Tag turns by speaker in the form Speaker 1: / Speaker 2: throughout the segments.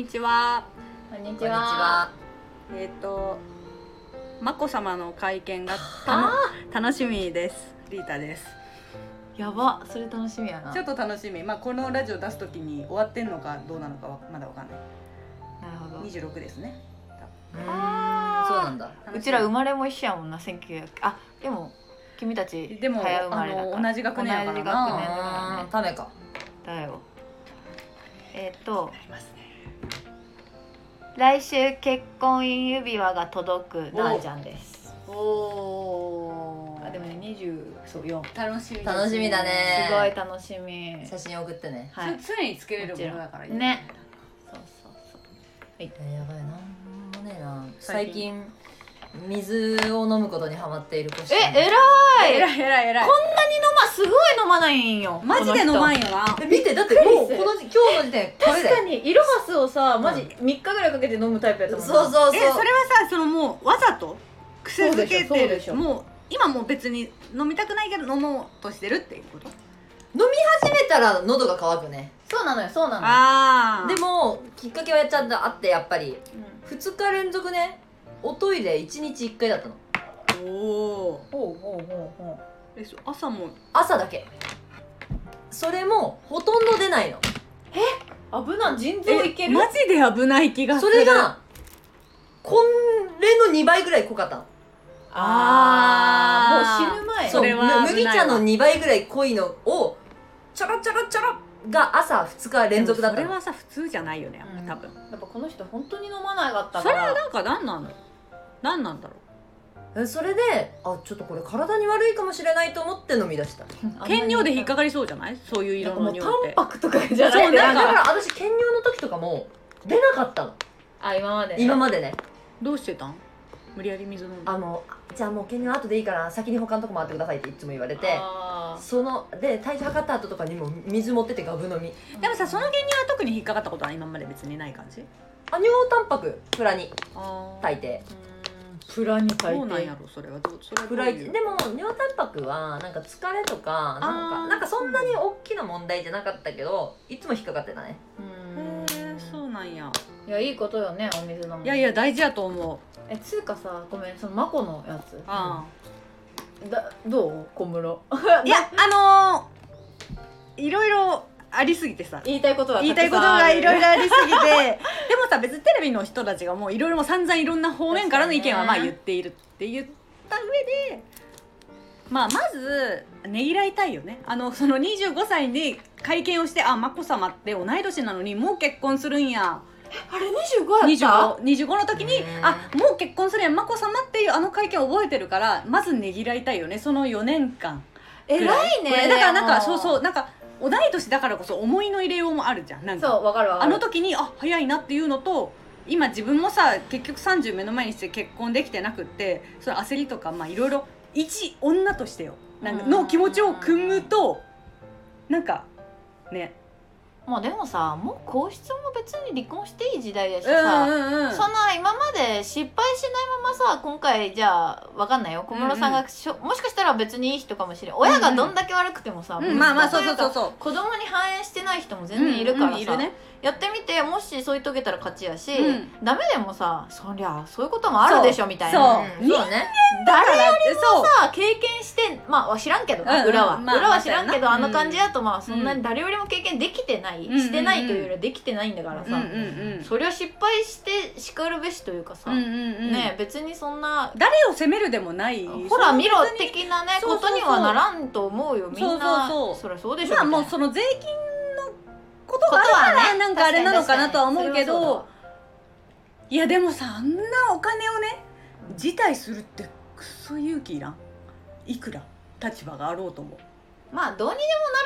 Speaker 1: にちは。
Speaker 2: こんにち
Speaker 3: こんにち
Speaker 2: は。
Speaker 3: は。
Speaker 1: えっ、と眞子さまの会見が楽しみです。リータです。
Speaker 2: やば、それ楽しみやな。
Speaker 1: ちょっと楽しみ。まあこのラジオ出すときに終わってんのかどうなのかはまだわかんない。
Speaker 2: なるほど。
Speaker 1: 二十六ですね。
Speaker 2: あー
Speaker 3: そうなんだ。
Speaker 2: うちら生まれも一緒やもんな、1900。あ、でも君たち
Speaker 1: でも
Speaker 2: 早生まれだから。
Speaker 1: 同じ学年やからな
Speaker 2: 同じ学年だからね。
Speaker 3: あーためか。
Speaker 2: だよ。えっ、と来週結婚指輪が届くなあちゃんです。
Speaker 1: おお
Speaker 2: あでもね20そう4
Speaker 1: 楽しみ
Speaker 3: 楽しみだね
Speaker 2: すごい楽しみ。
Speaker 3: 写真送ってね。
Speaker 2: はい。
Speaker 1: つ常につけれるものだからいい
Speaker 2: ね。そうそうそう。
Speaker 3: えやばいなんもねえな。
Speaker 1: 最
Speaker 3: 最近水を飲むことにハマっている子
Speaker 2: え、えらい。
Speaker 1: えらいえらいえらい
Speaker 2: こんなに飲ますごい飲まないんよ。
Speaker 1: マジで飲まん
Speaker 2: よ。
Speaker 1: よな
Speaker 3: え見てだってもうこの今日の時点これで。
Speaker 2: 確かにイロハスをさマジ3日ぐらいかけて飲むタイプやったもんな
Speaker 3: そうそうそう。
Speaker 1: えそれはさそのもうわざと癖づけ
Speaker 2: そう
Speaker 1: て
Speaker 2: でしょそうでしょ
Speaker 1: るもう今もう別に飲みたくないけど飲もうとしてるっていうこと？
Speaker 3: 飲み始めたら喉が渇くね。
Speaker 2: そうなのよそうなのよ
Speaker 1: あ
Speaker 3: でもきっかけはやっちゃったあってやっぱり
Speaker 2: うん
Speaker 3: 2日連続ねおトイレ1日1回だったの。
Speaker 1: おお
Speaker 2: ほうほうほうほ
Speaker 1: えそ朝も。
Speaker 3: 朝だけ。それもほとんど出ないの。
Speaker 2: う危ない。腎臓いける。
Speaker 1: マジで危ない気がす
Speaker 3: そ
Speaker 1: る
Speaker 3: れがこれの2倍ぐらい濃かったの。
Speaker 2: あー。
Speaker 1: あー
Speaker 2: もう死ぬ前。
Speaker 1: それは危ない
Speaker 3: 茶の2倍ぐらい濃いのをちょろちょろちょろが朝2日連続だったの。
Speaker 1: でもそれはさ普通じゃないよね
Speaker 2: うん
Speaker 1: 多分、
Speaker 2: やっぱこの人本当に飲まなかった
Speaker 1: そ
Speaker 2: から。
Speaker 1: れはなんか何なんだろう何なんだろ
Speaker 3: えそれであちょっとこれ体に悪いかもしれないと思って飲み出した。
Speaker 1: う検尿で引っかかりそうじゃない？そういう色の尿って。
Speaker 2: タンパクとかじゃない
Speaker 1: そうなんか。
Speaker 3: だから私検尿の時とかも出なかったの。
Speaker 2: あ今までね。
Speaker 3: 今までね。
Speaker 1: どうしてたん？無理やり水飲んで。
Speaker 3: あのじゃあもう検尿後でいいから先に他のとこ回ってくださいっていつも言われて。そので体重測った後とかにも水持っててガブ飲み。
Speaker 1: でもさその原乳は特に引っかかったことは今まで別にない感じ？
Speaker 3: あ尿タンパクプラに
Speaker 1: あ
Speaker 3: 大抵
Speaker 2: うんプラに大
Speaker 1: どうなんや
Speaker 2: 抵
Speaker 1: ろそれは。どうそれはど
Speaker 3: プ
Speaker 1: ういう？
Speaker 3: ライでも尿タンパクはなんか疲れとかなん
Speaker 1: あー
Speaker 3: かなんかそんなに大きな問題じゃなかったけどいつも引っかかってたね
Speaker 2: うん
Speaker 1: へえそうなんや。
Speaker 2: いやいいことよねお水飲む
Speaker 1: いやいや大事やと思う。
Speaker 2: えつうかさごめんそのマコのやつ。
Speaker 1: あ
Speaker 2: だどう？小室。
Speaker 1: あいやあのー、いろいろありすぎてさ。
Speaker 2: 言いたいことは
Speaker 1: 言いたいことがいろいろありすぎて。でもさ別にテレビの人たちがもういろいろもう散々いろんな方面からの意見はまあ言っているって言った上でまあまずねぎらいたいよね。あのその25歳に会見をしてあ眞子さまって同い年なのにもう結婚するんや。
Speaker 2: あれ25やった
Speaker 1: ？25, 25の時に
Speaker 3: うん
Speaker 1: あもう結婚するんや。眞子さまっていうあの会見覚えてるからまずねぎらいたいよね。その4年間。
Speaker 2: 偉いね
Speaker 1: だからなんかそうそうなんか同い年だからこそ思いの入れようもあるじゃんなんか。
Speaker 2: そうわかるわかる。
Speaker 1: あの時にあ早いなっていうのと今自分もさ結局30目の前にして結婚できてなくってその焦りとかまあいろいろ一女としてよ。なんかの気持ちを組むとなんかね
Speaker 2: まあでもさもう皇室も別に離婚していい時代だし
Speaker 1: うん
Speaker 2: さ、
Speaker 1: うんうん。
Speaker 2: そんな今まで失敗しないままさ今回じゃあわかんないよ。小室さんがしょ、もしかしたら別にいい人かもしれん親がどんだけ悪くてもさ、
Speaker 1: うんまあまあそうそうそう
Speaker 2: う
Speaker 1: そう。
Speaker 2: 子供に反映してない人も全然いるからさ、
Speaker 1: うんうんいるね
Speaker 2: やってみてもし添い遂げたら勝ちやし、
Speaker 1: うん。
Speaker 2: ダメでもさそりゃそういうこともあるでしょみたいな。
Speaker 1: そう。
Speaker 3: うんそうね。
Speaker 2: 誰
Speaker 1: だからってそう。
Speaker 2: さ経験してまあ知らんけどな、
Speaker 1: うんうん。
Speaker 2: 裏は、
Speaker 1: まあ
Speaker 2: 裏は知らんけど、
Speaker 1: まあ
Speaker 2: あの感じだとまあそんなに誰よりも経験できてない、
Speaker 1: うん
Speaker 2: してないというよりはできてないんだからさ、
Speaker 1: うんうんうん。
Speaker 2: そりゃ失敗してしかるべしというかさ、
Speaker 1: うんうんうん。
Speaker 2: ね別にそんな
Speaker 1: 誰を責めるでもない。
Speaker 2: ほら見ろ的なね
Speaker 1: そうそうそう。
Speaker 2: ことにはならんと思うよみんな。
Speaker 1: そうそうそう。
Speaker 2: りゃそうでしょ
Speaker 1: まあ
Speaker 2: みたいな。
Speaker 1: もうその税金のことがあるからなんかあれなのかなとは思うけどいやでもさあんなお金をね辞退するってクソ勇気いらん。いくら立場があろうとも。
Speaker 2: まあどうにで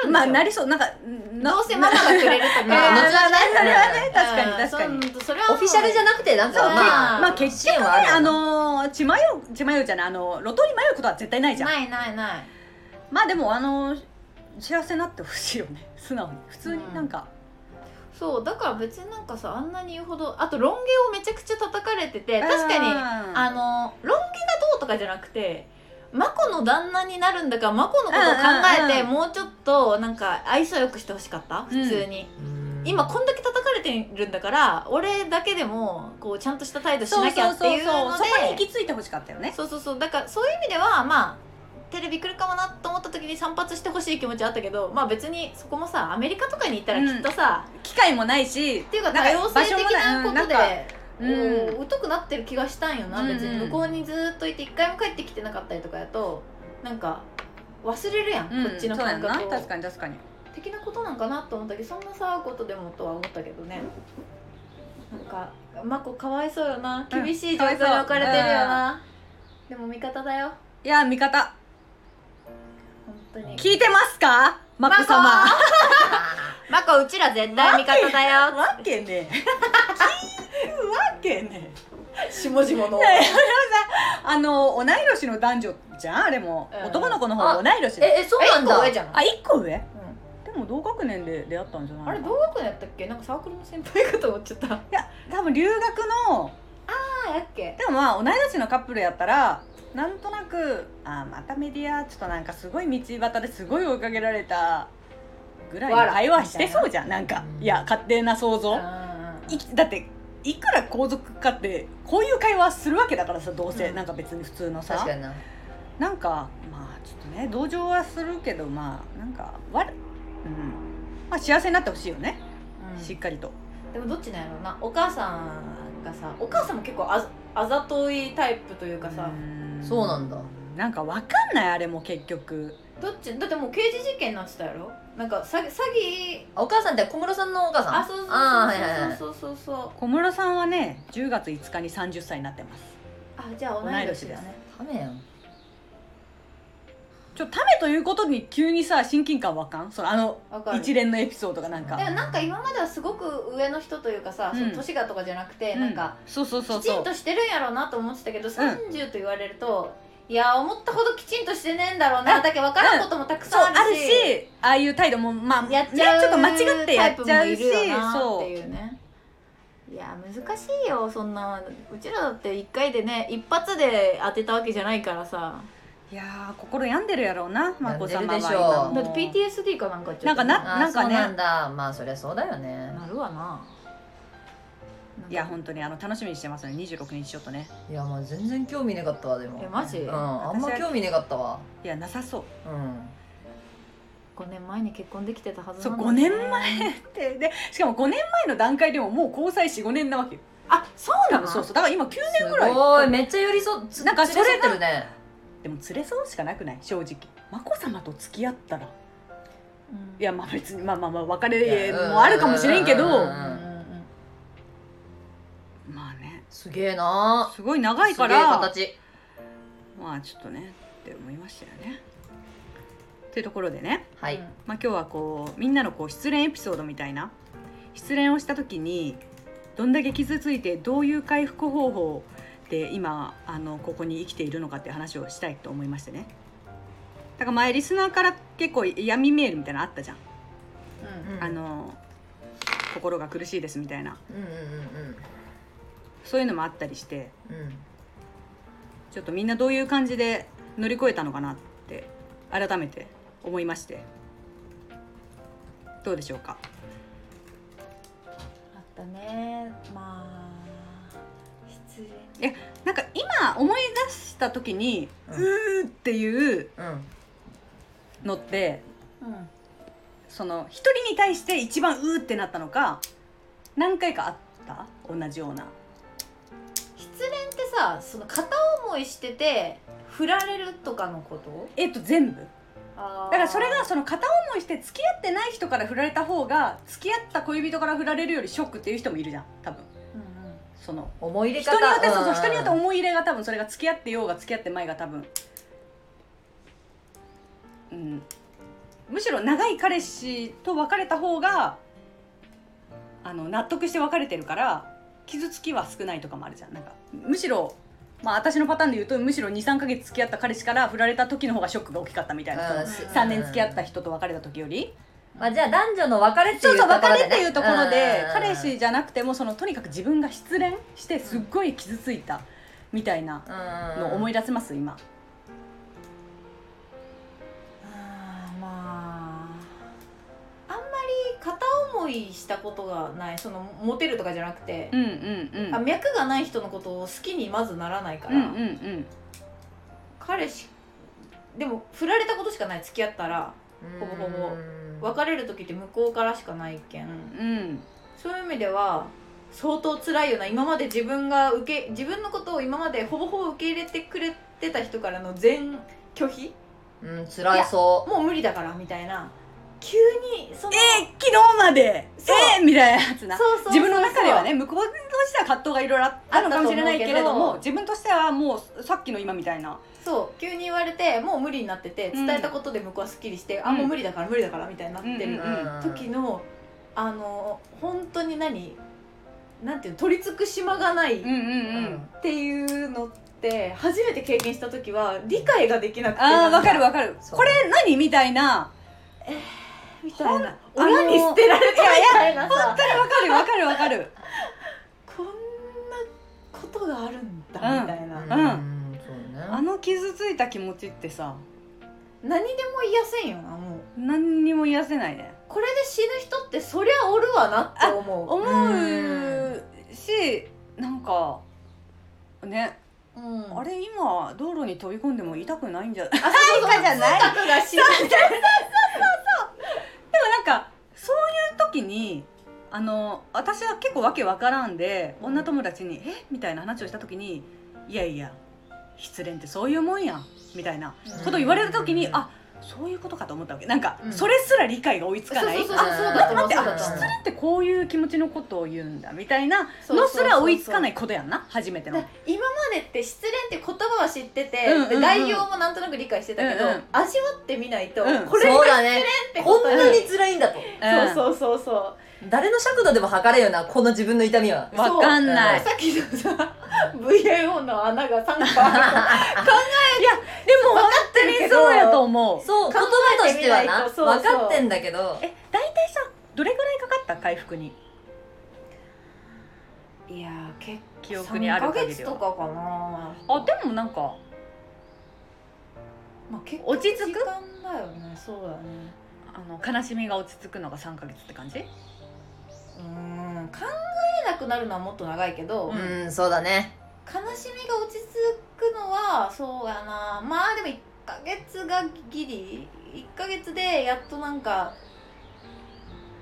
Speaker 2: も
Speaker 1: まあ
Speaker 2: なるんでしょ、
Speaker 1: なりそう。なんかな
Speaker 2: どうせママがくれるとか。
Speaker 1: まあ
Speaker 3: 後々ね
Speaker 1: それはね確かに
Speaker 2: うん
Speaker 1: 確かに。
Speaker 2: そそれは
Speaker 3: オフィシャルじゃなくてなんかまあ
Speaker 1: まあ結
Speaker 3: 支援はあ
Speaker 1: のー血迷う血迷うじゃないあの路頭に迷うことは絶対ないじゃん。
Speaker 2: ないないない。
Speaker 1: まあでもあのー幸せになってほしいよね。素直に。普通になんか、
Speaker 2: そうだから別になんかさあんなに言うほどあとロン毛をめちゃくちゃ叩かれてて確かにあ
Speaker 1: あ
Speaker 2: のロン毛がどうとかじゃなくて眞子の旦那になるんだから眞子のことを考えて
Speaker 1: うんうんうん。
Speaker 2: もうちょっとなんか愛想よくしてほしかった？普通に、今こんだけ叩かれてるんだから俺だけでもこうちゃんとした態度しなきゃっていうので
Speaker 1: そこに行き着いてほしかったよね。
Speaker 2: そうそうそう。だからそういう意味ではまあテレビ来るかもなと思った時に散髪してほしい気持ちはあったけどまあ別にそこもさアメリカとかに行ったらきっとさ、
Speaker 1: 機会もないし
Speaker 2: っていうか
Speaker 1: なんか
Speaker 2: 多様性的なことで
Speaker 1: うん。
Speaker 2: 疎くなってる気がしたんよな、
Speaker 1: うん。うん
Speaker 2: 別に。向こうにずっといて一回も帰ってきてなかったりとかやとなんか忘れるやん、
Speaker 1: うん。
Speaker 2: こっちの感
Speaker 1: そうや
Speaker 2: 覚を。
Speaker 1: な確かに確かに。
Speaker 2: 的なことなんかなと思ったけどそんな騒ぐことでもとは思ったけどね。なんかマコかわいそうよな。
Speaker 1: うん。
Speaker 2: 厳しい状況に置かれてるよな、でも味方だよ。
Speaker 1: いや味方。
Speaker 2: 本当に。
Speaker 1: 聞いてますか？マック様。
Speaker 2: マコ。うちら絶対味方だよ。
Speaker 1: わけねわけねえ。
Speaker 2: 下々の。
Speaker 1: あの同い年の男女じゃん？あれも、
Speaker 2: うん。
Speaker 1: 男の子の方が同い年。
Speaker 3: ええそうなんだ。
Speaker 2: 上じゃん。
Speaker 1: あ一個上？で
Speaker 2: うん。
Speaker 1: も同学年で出会ったんじゃない
Speaker 2: あれ同学年やったっけ？なんかサークルの先輩かと思っちゃった。あ
Speaker 1: いや多分留学の
Speaker 2: あやっけ。
Speaker 1: でもまあ同い年のカップルやったらなんとなくあまたメディアちょっとなんかすごい道端ですごい追いかけられたぐらいの会話してそうじゃん。なんか
Speaker 3: うん。
Speaker 1: いや勝手な想像。いだっていくら皇族かってこういう会話するわけだからさどうせ、
Speaker 2: うん。
Speaker 1: なんか別に普通のさ。
Speaker 3: 確かにな。
Speaker 1: なんかまあちょっとね同情はするけどまあなんかわるうん。まあ幸せになってほしいよね、
Speaker 2: うん。
Speaker 1: しっかりと。
Speaker 2: でもどっちなんやろうな。お母さんがさお母さんも結構あざあざといタイプというかさ
Speaker 1: うん
Speaker 3: そうなんだ。
Speaker 1: なんかわかんないあれも結局。
Speaker 2: どっち？だってもう刑事事件になってたやろ？なんか詐欺詐欺？
Speaker 3: お母さんって小室さんのお母さん？
Speaker 2: あそうそう
Speaker 3: あーはいはいはい。
Speaker 2: そうそうそうそう。そう
Speaker 1: 小室さんはね10月5日に30歳になってます。
Speaker 2: あじゃあ同い年
Speaker 1: 同い年です。
Speaker 2: だね
Speaker 3: ダメやん
Speaker 1: ちょためということに急にさ親近感わかん？そのあの
Speaker 2: わかる。
Speaker 1: 一連のエピソードがなんか。
Speaker 2: でもなんか今まではすごく上の人というかさ、
Speaker 1: うん
Speaker 2: その年がとかじゃなくて、
Speaker 1: うん。
Speaker 2: なんか
Speaker 1: そうそうそう
Speaker 2: きち
Speaker 1: そう
Speaker 2: んとしてるんやろうなと思ってたけど、30と言われるといや思ったほどきちんとしてねえんだろうな
Speaker 1: あ
Speaker 2: だけ分からんこともたく
Speaker 1: そう
Speaker 2: さんあるし,、
Speaker 1: あるしああいう態度もまあ
Speaker 2: やっちゃう、
Speaker 1: ね、ちょっと間違ってやっちゃうし
Speaker 2: タイプもいるよなって
Speaker 1: そう
Speaker 2: いう。ねいや難しいよそんな。うちらだって1回でね一発で当てたわけじゃないからさ
Speaker 1: いやー心病んでるやろうな眞子さまは
Speaker 2: だって PTSD かなんかちょっと
Speaker 1: なんかな
Speaker 3: あ
Speaker 1: なんかね。
Speaker 3: そうなんだ。まあそりゃそうだよね。
Speaker 2: なるわな。い
Speaker 1: や本当にあの楽しみにしてますね。26日ちょっとね。
Speaker 3: いやもう全然興味なかったわでも。
Speaker 2: えマジ？
Speaker 3: うんあんま興味なかったわ。
Speaker 1: いやなさそう。
Speaker 3: うん。
Speaker 2: 5年前に結婚できてたはず
Speaker 1: そう5
Speaker 2: なんだね。
Speaker 1: 年前って。でしかも5年前の段階でももう交際45年なわけよ。
Speaker 2: あそうなの？
Speaker 1: そうそう。だから今9年ぐらい。
Speaker 3: すごい。めっちゃ寄り添つ
Speaker 1: なんかそれが
Speaker 3: 連れ添ってるね
Speaker 1: でも連れ添うしかなくない？正直。眞子さまと付き合ったら。
Speaker 2: うん。
Speaker 1: いやまあ別にまあまあまあ別れもあるかもしれんけど。まあね。
Speaker 3: すげえな。
Speaker 1: すごい長いか
Speaker 3: すげえ
Speaker 1: ら
Speaker 3: 形。
Speaker 1: まあちょっとねって思いましたよね。というところでね、
Speaker 3: はい、
Speaker 1: まあ、今日はこうみんなのこう失恋エピソードみたいな。失恋をした時にどんだけ傷ついてどういう回復方法で今あのここに生きているのかって話をしたいと思いましてね。だから前リスナーから結構闇メールみたいなのあったじゃん、
Speaker 2: うん
Speaker 3: うん。
Speaker 1: あの心が苦しいですみたいな。
Speaker 3: うんうんうん
Speaker 1: そういうのもあったりして。
Speaker 3: うんうん。
Speaker 1: ちょっとみんなどういう感じで乗り越えたのかなって改めて思いまして。どうでしょうか？
Speaker 2: あったね。まあ失恋
Speaker 1: えなんか今思い出した時に、う
Speaker 3: うん
Speaker 1: ーっていう
Speaker 3: うん
Speaker 1: のって
Speaker 2: うん。
Speaker 1: その一人に対して一番うーってなったのか何回かあった？同じような。
Speaker 2: 失恋ってさその片思いしてて振られるとかのこと？
Speaker 1: えっと全部。
Speaker 2: だ
Speaker 1: だからそれがその片思いして付き合ってない人から振られた方が付き合った恋人から振られるよりショックっていう人もいるじゃん多分その
Speaker 3: 思い入れ方。
Speaker 1: 人によってそう人によって思い入れが多分それが付き合ってようが付き合ってまいが多分。うん。むしろ長い彼氏と別れた方があの納得して別れてるから傷つきは少ないとかもあるじゃん。なんかむしろまあ私のパターンで言うとむしろ23か月付き合った彼氏から振られた時の方がショックが大きかったみたいな、
Speaker 3: うん。
Speaker 1: その3年付き合った人と別れた時より、
Speaker 3: まあ、じゃあ男女の別れっていうう
Speaker 1: そそう別
Speaker 3: ところで、ね、
Speaker 1: れっていうところで
Speaker 3: うん
Speaker 1: 彼氏じゃなくてもそのとにかく自分が失恋してすっごい傷ついたみたいなの思い
Speaker 3: 出
Speaker 1: 出せます今？
Speaker 2: あーまああんまり片思い恋したことがないそのモテるとかじゃなくて
Speaker 1: う、んうんうん。
Speaker 2: あ脈がない人のことを好きにまずならないから、
Speaker 1: うんうんうん。
Speaker 2: 彼氏でも振られたことしかない。付き合ったらほぼほぼ。
Speaker 3: うん。
Speaker 2: 別れる時って向こうからしかないけん。
Speaker 1: うん。
Speaker 2: そういう意味では相当辛いよな。今まで自分が受け自分のことを今までほぼほぼ受け入れてくれてた人からの全拒否？
Speaker 3: うん辛いそ
Speaker 2: もう無理だからみたいな。急にその
Speaker 1: えー昨日まで。えーみたいなやつな。
Speaker 2: そうそうそうそう。
Speaker 1: 自分の中ではね向こうとしては葛藤がいろいろあったのかもしれないけれども自分としてはもうさっきの今みたいな
Speaker 2: そう急に言われてもう無理になってて
Speaker 1: うん。
Speaker 2: 伝えたことで向こうはすっきりして、あ
Speaker 1: うん。
Speaker 2: もう無理だから無理だからみたいになって
Speaker 1: うん
Speaker 2: る
Speaker 1: うん
Speaker 2: 時のあの本当に何なんていうの取り付く島がないっていうのって初めて経験した時は理解ができなくて。
Speaker 1: ああわかる
Speaker 2: わ
Speaker 1: わかる。これ何みたいな
Speaker 2: みたいな。
Speaker 1: あ
Speaker 2: 親に捨てられたみたいなさ
Speaker 1: 本当にわかるわかるわかる。
Speaker 2: こんなことがあるんだ
Speaker 1: うん。
Speaker 2: みたいな、
Speaker 1: うん。
Speaker 3: そうね
Speaker 1: あの傷ついた気持ちってさ。
Speaker 2: 何でも癒せんよなもう。
Speaker 1: 何にも癒せないね。
Speaker 2: これで死ぬ人ってそりゃおるわなって思う。
Speaker 1: 思
Speaker 3: う
Speaker 1: うしなんかね。
Speaker 2: うん。
Speaker 1: あれ今道路に飛び込んでも痛くないんじゃない？
Speaker 2: あそうそうそう。
Speaker 1: じゃない。
Speaker 2: 痛覚が死ぬ
Speaker 1: でもなんかそういう時にあの私は結構わけわからんで女友達に「え？みたいな話をした時に「いやいや失恋ってそういうもんやん」みたいなこと言われた時に、
Speaker 3: うん
Speaker 1: あそういうことかと思ったわけ。なんか、
Speaker 2: うん。
Speaker 1: それすら理解が追いつかない。
Speaker 2: そうそうそう
Speaker 1: あ
Speaker 2: そうだと思う。
Speaker 1: 待って失恋ってこういう気持ちのことを言うんだみたいなのすら追いつかないことやんな初めての。
Speaker 2: だ今までって失恋って言葉は知ってて、
Speaker 1: うんうんうん。
Speaker 2: 概要もなんとなく理解してたけど、
Speaker 1: うんうん。
Speaker 2: 味わってみないと、
Speaker 1: うん。
Speaker 2: これ
Speaker 3: そうだね。
Speaker 2: って
Speaker 3: こんな
Speaker 2: に
Speaker 3: に辛いんだと。
Speaker 1: うん
Speaker 2: そうそうそうそう
Speaker 3: 誰の尺度でも測れるよなこの自分の痛みは。
Speaker 1: わかんない。
Speaker 2: さっきのさ VIO の穴が3個ある
Speaker 1: でも本当にそうやと思う。
Speaker 3: そう言
Speaker 2: 考
Speaker 3: 葉としてはいな分かってんだけど。
Speaker 1: え大体さどれぐらいかかった？回復に。
Speaker 2: いやー結
Speaker 1: 記憶にある
Speaker 2: 3ヶ
Speaker 1: 限りは。
Speaker 2: 月とかかな。
Speaker 1: あでもなんか
Speaker 2: まあ、結
Speaker 1: 落ち着く？
Speaker 2: 時間だよね。そうだね。
Speaker 1: あの悲しみが落ち着くのが3ヶ月って感じ？
Speaker 2: うーん考えなくなるのはもっと長いけど、
Speaker 3: うんそうだね。
Speaker 2: 悲しみが落ち着くのはそうやな。まあでも1ヶ月がギリ1ヶ月でやっとなんか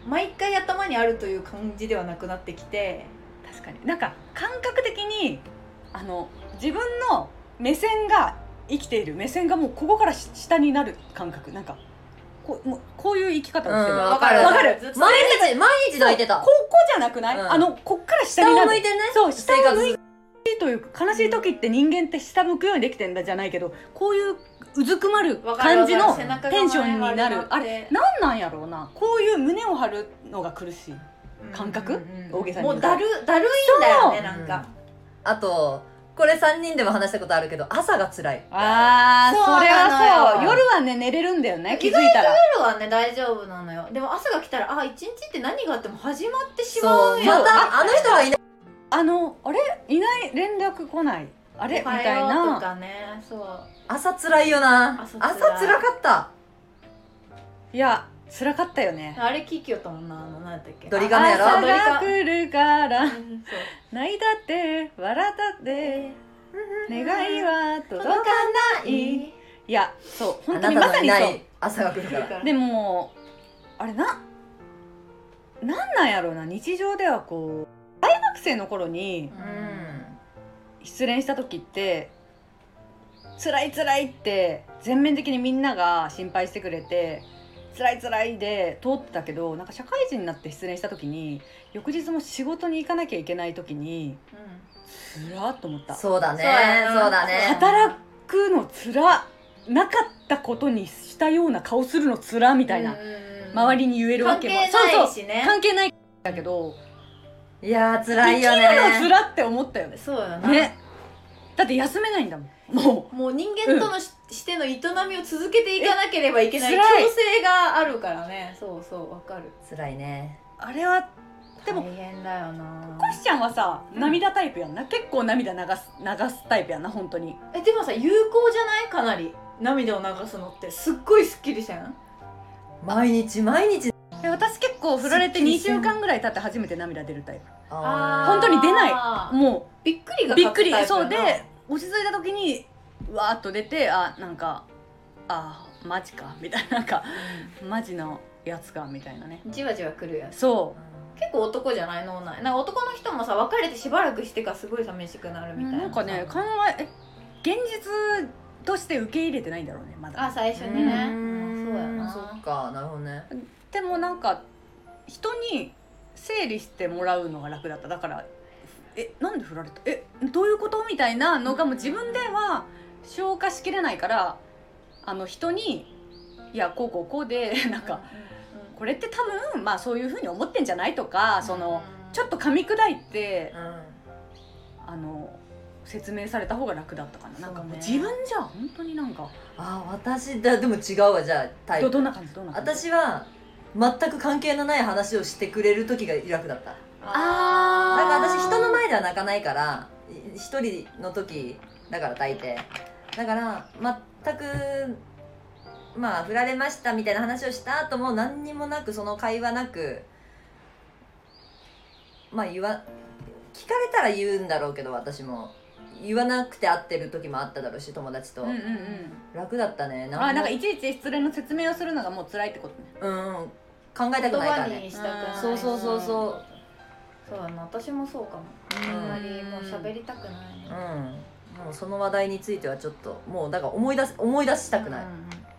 Speaker 2: 毎回頭にあるという感じではなくなってきて。
Speaker 1: 確かに。なんか感覚的にあの自分の目線が生きている。目線がもうここからし下になる感覚。なんかこうもうこういう生き方をしてる、
Speaker 3: うん
Speaker 1: こ
Speaker 3: わかる。
Speaker 1: わかる。
Speaker 3: 毎日毎日泣いてた。
Speaker 1: こじゃなくない、
Speaker 3: うん。
Speaker 1: あのこっから下になる。
Speaker 3: 下を向いてね。
Speaker 1: そう下
Speaker 3: 生
Speaker 1: を向い
Speaker 3: 活
Speaker 1: て。というか悲しい時って人間って下向くようにできてんだじゃないけどこういううずくまる感じの
Speaker 2: 背中が
Speaker 1: テンションになる。
Speaker 2: 前
Speaker 1: あれなんなんやろうな。こういう胸を張るのが苦しい感覚？大げさに
Speaker 2: も
Speaker 1: 言う
Speaker 2: だるだるいんだよねなんか、
Speaker 3: あとこれ3人でも話したことあるけど朝が辛い。
Speaker 1: あー
Speaker 2: そう
Speaker 1: それはそう。夜はね寝れるんだよね気づいたら。
Speaker 2: 夜はね大丈夫なのよ。でも朝が来たらあ一日って何があっても始まってしま
Speaker 3: そう。う
Speaker 2: よ
Speaker 3: また あの人がいない。
Speaker 1: あのあれ？いない連絡来ない？あれ？みたい
Speaker 2: ようと
Speaker 1: な
Speaker 2: かね。そう。
Speaker 3: 朝辛いよな。
Speaker 2: 朝辛
Speaker 3: かった。
Speaker 1: いや辛かったよね。
Speaker 2: あれ聞きよったもんなあの何だっけ。
Speaker 3: ドリガムやろ？
Speaker 1: 朝が来るから泣いたって笑ったって。願いは届かない。い。やそう
Speaker 3: あ
Speaker 1: 本当にまさにそう。
Speaker 3: い朝が来るから。
Speaker 1: でもあれななんなんやろうな日常ではこう大学生の頃に
Speaker 3: うん。
Speaker 1: 失恋した時って辛い辛いって全面的にみんなが心配してくれて辛い辛いで通ってたけどなんか社会人になって失恋した時に翌日も仕事に行かなきゃいけない時につらっと思った。
Speaker 3: そうだね
Speaker 2: そう
Speaker 3: だね。
Speaker 1: 働くのつらなかったことにしたような顔するのつらみたいな、周りに言えるわけも。
Speaker 2: 関係ない
Speaker 1: そうそう。
Speaker 2: しね
Speaker 1: 関係ないだけど
Speaker 3: いやー辛いよ
Speaker 1: 生きるのつって思ったよね。
Speaker 2: そうよな、
Speaker 1: ね。だって休めないんだもん。も
Speaker 2: もう人間とのし,、しての営みを続けていかなければいけない
Speaker 1: え
Speaker 2: 強制があるからね。そうそうわかる。
Speaker 3: 辛いね。
Speaker 1: うあれはでも
Speaker 2: 大変だよな。
Speaker 1: コシちゃんはさ涙タイプやんな？結構涙流す流すタイプやんな？本当に。
Speaker 2: えでもさ有効じゃない？かなり。涙を流すのって。すっごいすっきりせん？
Speaker 3: 毎日毎日。
Speaker 1: え私結構振られて2
Speaker 3: すっきりせん。
Speaker 1: 週間ぐらい経って初めて涙出るタイ
Speaker 3: あ
Speaker 1: 本当に出ない。も
Speaker 2: びっくりが
Speaker 1: うびっくり。そうで落ち着いた時にうわーっと出てあなんかあマジかみたいななんかマジのやつかみたいなね。
Speaker 2: じわじわくるやつ。
Speaker 1: そ
Speaker 2: 結構男じゃない脳内。なんか男の人もさ別れてしばらくしてからすごい寂しくなる
Speaker 1: う
Speaker 2: みたいな
Speaker 1: なんかね考ええ現実として受け入れてないんだろうねまだ。
Speaker 2: あ最初にね、
Speaker 3: うん。
Speaker 2: そうやな。
Speaker 3: そっかなるほどね。
Speaker 1: でもなんか人に整理してもらうのが楽だった。だからえなんで振られた？えどういうこと？みたいなのがもう自分では消化しきれないからあの人にいやこうこうこうで なんかこれって多分まあそういうふうに思ってんじゃないとかそのちょっと噛み砕いて
Speaker 3: うん
Speaker 1: あの説明された方が楽だったかな。なんかもう自分じゃ本当になんか
Speaker 3: あ私だでも違うわじゃあタイプ。
Speaker 1: どどんな感じどんな感じ？
Speaker 3: 私は全く関係のない話をしてくれる時が楽だった。だ
Speaker 1: あー。
Speaker 3: から私人の前では泣かないからい一人の時だから大抵だから全くまあ振られましたみたいな話をした後も何にもなくその会話なくまあ言わ聞かれたら言うんだろうけど私も。言わなくて会ってる時もあっただろうし友達と、
Speaker 1: うんうんうん。
Speaker 3: 楽だったね。も
Speaker 1: あなんかいちいち失恋の説明をするのがもう辛いってことね。
Speaker 3: うん。うん考えたく
Speaker 2: 言
Speaker 3: ないからね。
Speaker 2: 葉にしたくない。
Speaker 3: そうそうそうそう。
Speaker 2: そうやな。私もそうかも。
Speaker 3: うん。
Speaker 2: あんまりもう喋りたくない。ね
Speaker 3: うんもうその話題についてはちょっともうだから思い出す思い出したくない、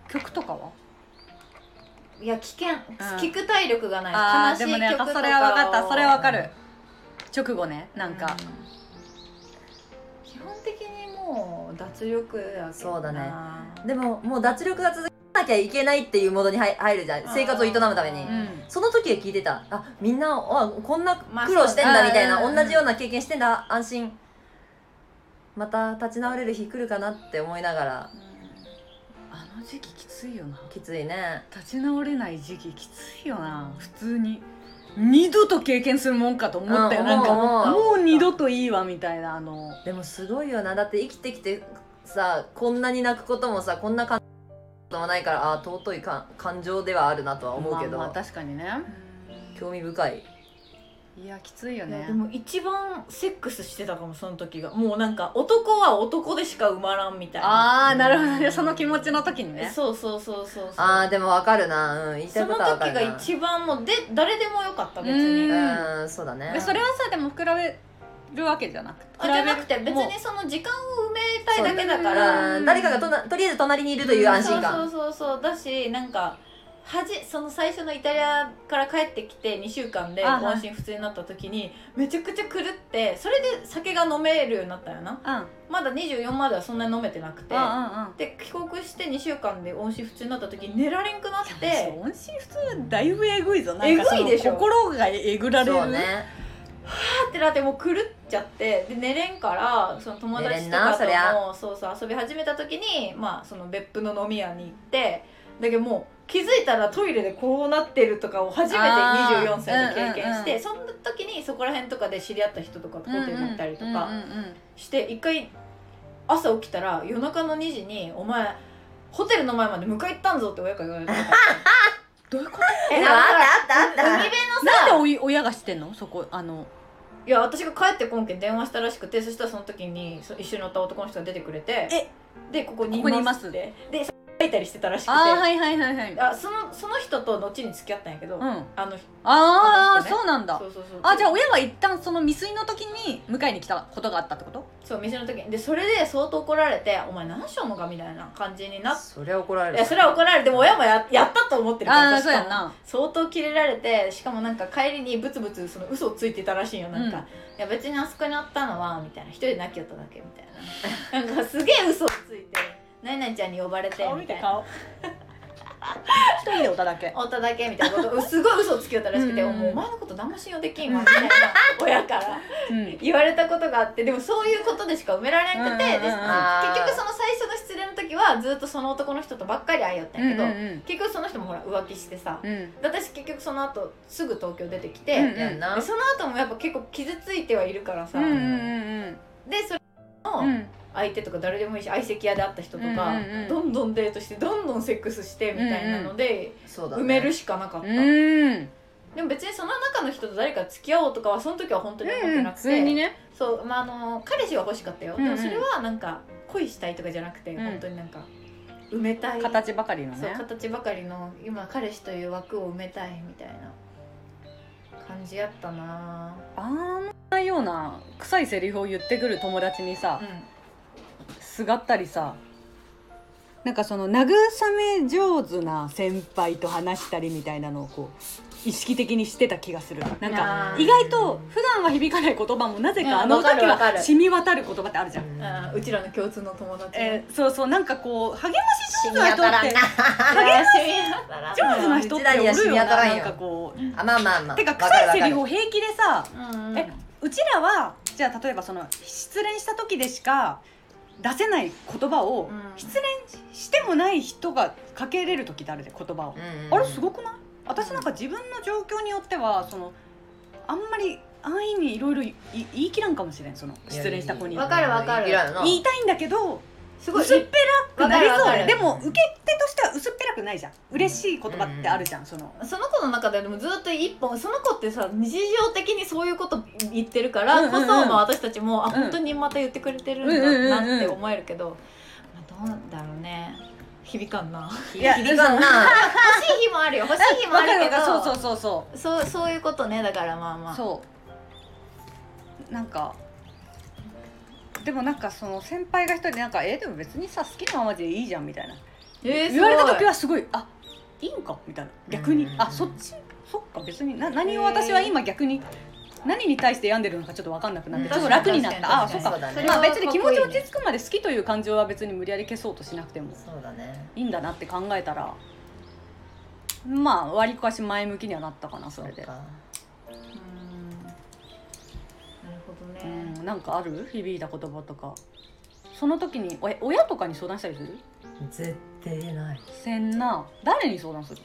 Speaker 1: 曲とかは？
Speaker 2: うんいや危険聞く体力がない。悲しい
Speaker 1: あーでもね
Speaker 2: 曲とか。を
Speaker 1: それは分かった。それは分かる。直後ねなんか、
Speaker 2: うん。基本的にもう脱力やけどな。
Speaker 3: そうだね。でももう脱力が続けなきゃいけないっていうモードに入入るじゃん。生活を営むために。
Speaker 2: うん。
Speaker 3: その時は聞いてた。あみんなあこんな
Speaker 2: まあ
Speaker 3: 苦労してんだみたいな、
Speaker 1: そうね
Speaker 3: 同じような経験してんだ。安心また立ち直れる日来るかなって思いながら。
Speaker 1: あの時期きついよな。
Speaker 3: きついね。
Speaker 1: 立ち直れない時期きついよな。普通に。二度と経験するもんかと思ったよ、
Speaker 3: うん
Speaker 1: なんかもう二度といいわみたいなあの。
Speaker 3: でもすごいよな。だって生きてきてさこんなに泣くこともさこんな感情もないからあー尊いか感情ではあるなとは思うけど、
Speaker 1: まあ、まあ確かにね。
Speaker 3: 興味深い
Speaker 1: いやきついよね。
Speaker 2: でも一番セックスしてたかもその時が。もうなんか男は男でしか生まらんみたいな。
Speaker 1: ああなるほどね。その気持ちの時にね。
Speaker 2: そうそうそうそうそう。
Speaker 3: あーでもわかるな。うん言いたい
Speaker 2: その
Speaker 3: ことはわかるな。
Speaker 2: 時が一番もうで誰でもよかった別に
Speaker 1: うん
Speaker 3: うんそうだね。
Speaker 1: でそれはさでも比べるわけじゃなくて？
Speaker 2: あじゃなくて別にその時間を埋めたいだけだから。
Speaker 3: うん誰かがとなとりあえず隣にいるという安心感
Speaker 2: そうそうそうそうだしなんかはじその最初のイタリアから帰ってきて2週間で音信不通になった時にめちゃくちゃ狂ってそれで酒が飲めるようになったよな。
Speaker 1: うん。うん
Speaker 2: まだ24まではそんなに飲めてなくて。
Speaker 1: うんうん
Speaker 2: で帰国して2週間で音信不通になった時に寝られんくなって。
Speaker 1: 音信不通だいぶえぐいぞなんか
Speaker 2: えぐいでしょ。
Speaker 1: 心がえぐられる。
Speaker 3: ね。
Speaker 2: パーってなってもう狂っちゃって。で寝れんからその友達とかともそうそう遊び始めた時にまあその別府の飲み屋に行ってだけどもう気づいたらトイレでこうなってるとかを初めて
Speaker 1: あー。
Speaker 2: 24歳で経験して、
Speaker 1: うん
Speaker 2: その時にそこら辺とかで知り合った人とかとホテルに行ったりとか
Speaker 1: うんうんうんうん。
Speaker 2: して一回朝起きたら夜中の2時に「お前ホテルの前まで迎え行ったんぞ」って親から言われて
Speaker 1: どういうこと
Speaker 2: え
Speaker 3: あったあったあった。
Speaker 2: 海辺の
Speaker 1: なんで
Speaker 2: さ
Speaker 1: おい親が知ってんの？そこあの。
Speaker 2: いや私が帰ってこんけん電話したらしくてそしたらその時にそ一緒に乗った男の人が出てくれて
Speaker 1: え
Speaker 2: でここにい
Speaker 1: ます
Speaker 2: って。で書いたりしてたらしくて。
Speaker 1: ああはいはいはいはい。
Speaker 2: あそのその人と後に付き合ったんやけど、
Speaker 1: うん。あ
Speaker 2: あの
Speaker 1: あー、
Speaker 2: あね。
Speaker 1: そうなんだ。
Speaker 2: そうそうそう。
Speaker 1: あじゃあ親は一旦その未遂の時に迎えに来たことがあったってこと？
Speaker 2: そう店の時に。でそれで相当怒られて「お前何しようのか」みたいな感じになっ
Speaker 3: そりゃ怒られる。
Speaker 2: いやそれは怒られても親もややったと思ってるから
Speaker 1: ああ
Speaker 2: 確か
Speaker 1: そうやんな。
Speaker 2: 相当キレられてしかもなんか帰りにブツブツその嘘をついてたらしいよ。なんか、
Speaker 1: うん
Speaker 2: いや別にあそこにあったのはみたいな。一人で泣きよっただけみたいな。なんかすげえ嘘をついて何々ちゃんに呼ばれてみたいな。
Speaker 1: 顔一人でおっただけ。
Speaker 2: おっただけみたいなこと。すごい嘘をつきよったらしくて、
Speaker 1: うん。
Speaker 2: もうお前のこと何も信用できんわみたいな。親から。
Speaker 1: うん。
Speaker 2: 言われたことがあって。でもそういうことでしか埋められんくて、で
Speaker 1: うんうんうんうん。
Speaker 3: あー
Speaker 2: 結局その最初の失恋の時はずっとその男の人とばっかり会いよったんやけど、
Speaker 1: うんうん
Speaker 2: 結局その人もほら浮気してさ、
Speaker 1: うん。
Speaker 2: で私結局その後すぐ東京出てきて、
Speaker 1: うんうん。
Speaker 3: やんな。
Speaker 2: でその後もやっぱ結構傷ついてはいるからさ、
Speaker 1: うんうんうん
Speaker 2: でそれの、
Speaker 1: うん
Speaker 2: 相手とか誰でもいいし相席屋で会った人とか、
Speaker 1: うんうんうん。
Speaker 2: どんどんデートしてどんどんセックスしてみたいなので、
Speaker 3: そうだね。
Speaker 2: 埋めるしかなかった、
Speaker 1: うん。
Speaker 2: でも別にその中の人と誰か付き合おうとかはその時は本当に思ってなくて、
Speaker 1: 普通にね。
Speaker 2: そうまああの彼氏は欲しかったよ、
Speaker 1: うんうん。
Speaker 2: でもそれはなんか恋したいとかじゃなくて、
Speaker 1: ん。
Speaker 2: 本当になんか埋めたい。
Speaker 1: 形ばかりの
Speaker 2: そう
Speaker 1: ね
Speaker 2: 形ばかりの今彼氏という枠を埋めたいみたいな感じやったな
Speaker 1: あんなような臭いセリフを言ってくる友達にさ
Speaker 2: う
Speaker 1: すがったりさなんかその慰め上手な先輩と話したりみたいなのをこう意識的にしてた気がする。なんか意外と普段は響かない言葉もなぜ
Speaker 2: うん
Speaker 1: かあの時は染み渡る言葉ってあるじゃん、
Speaker 3: うん。
Speaker 2: ん。あーうちらの共通の友達
Speaker 1: えーそうそうなんかこう励まし
Speaker 3: 染
Speaker 1: 上手な人って
Speaker 3: み当たらんな。
Speaker 1: 上手な人っておるよなな。んかこう。
Speaker 3: あまあまあまあ。
Speaker 1: てか臭いセリフを平気でさ
Speaker 2: うん
Speaker 1: えうちらはじゃあ例えばその失恋した時でしか出せない言葉を、
Speaker 2: うん。
Speaker 1: 失恋してもない人がかけれる時ってあるで言葉を、あれすごくない？私なんか自分の状況によってはそのあんまり安易にいろいろ言い切らんかもしれんその失恋した子に。
Speaker 2: わかるわかる。
Speaker 1: 言いたいんだけど
Speaker 2: すごい。
Speaker 1: 薄っぺらくなりそうでも受け手としては薄っぺらくないじゃん。嬉しい言葉ってあるじゃん、その。
Speaker 2: その子の中ででもずっと一本その子ってさ日常的にそういうこと言ってるからこそ、
Speaker 1: うんうん。うん
Speaker 2: まあ、私たちもあ
Speaker 1: うん。
Speaker 2: 本当にまた言ってくれてるんだなって思えるけど、まあ、どうだろうね。響かんな。
Speaker 1: いや
Speaker 3: 響かんな。
Speaker 2: 欲しい日もあるよ。欲しい日もあ
Speaker 1: る
Speaker 2: るけど
Speaker 1: そうそうそうそう。
Speaker 2: そうそういうことね。だからまあまあ。
Speaker 1: そう。なんかでもなんかその先輩が一人でなんか「えでも別にさ好きなままでいいじゃん」みたいな。
Speaker 2: えー、
Speaker 1: 言われた時
Speaker 2: は
Speaker 1: はすごい「あいいんか」みたいな。逆に？
Speaker 3: うん
Speaker 1: あそっち？そっか別にな何を私は今逆に何に対して病んでるのかちょっと分かんなくなって
Speaker 2: うん。
Speaker 1: ちょっと楽になった。あそっか。
Speaker 3: そうだね
Speaker 1: まあ別に気持ち落ち着くまで好きという感情は別に無理やり消そうとしなくても。
Speaker 3: そうだね。
Speaker 1: いいんだなって考えたらまあわりかし前向きにはなったかなそれで
Speaker 2: んな
Speaker 1: んかある？響いた言葉とか。その時にえ親とかに相談したりする？
Speaker 3: 絶対ない。
Speaker 1: せんな。誰に相談する？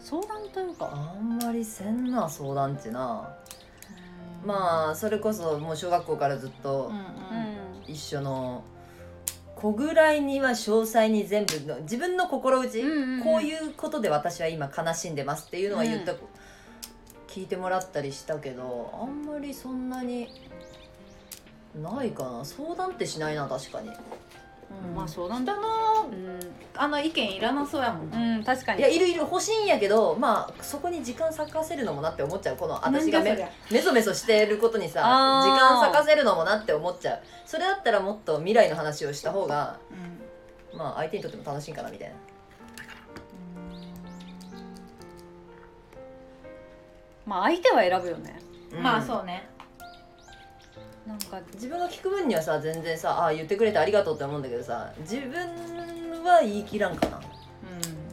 Speaker 1: 相談というか。
Speaker 3: あんまりせんな相談ってな。
Speaker 2: うん。
Speaker 3: まあそれこそもう小学校からずっと一緒の。子ぐらいには詳細に全部の自分の心打ち、
Speaker 1: うんうんうん。
Speaker 3: こういうことで私は今悲しんでますっていうのは言った、
Speaker 1: うん。
Speaker 3: 聞いてもらったりしたけどあんまりそんなにないかな。相談ってしないな確かに。
Speaker 2: うん。
Speaker 1: まあ相談。
Speaker 2: 人の
Speaker 1: うん、
Speaker 2: あの意見いらなそうやもんな、
Speaker 1: うん、確かに。
Speaker 3: いやいるいる欲しいんやけどまあそこに時間割かせるのもなって思っちゃう。この私がめ
Speaker 2: なんじゃ
Speaker 3: メソメソしてることにさ
Speaker 1: あー。
Speaker 3: 時間割かせるのもなって思っちゃう。それだったらもっと未来の話をした方が
Speaker 2: うん。
Speaker 3: まあ相手にとっても楽しいかなみたいな。
Speaker 1: まあ相手は選ぶよね。
Speaker 2: まあ
Speaker 3: う
Speaker 2: そうね
Speaker 1: なんか
Speaker 3: 自分が聞く分にはさ全然さあー言ってくれてありがとうって思うんだけどさ自分は言い切らんかな、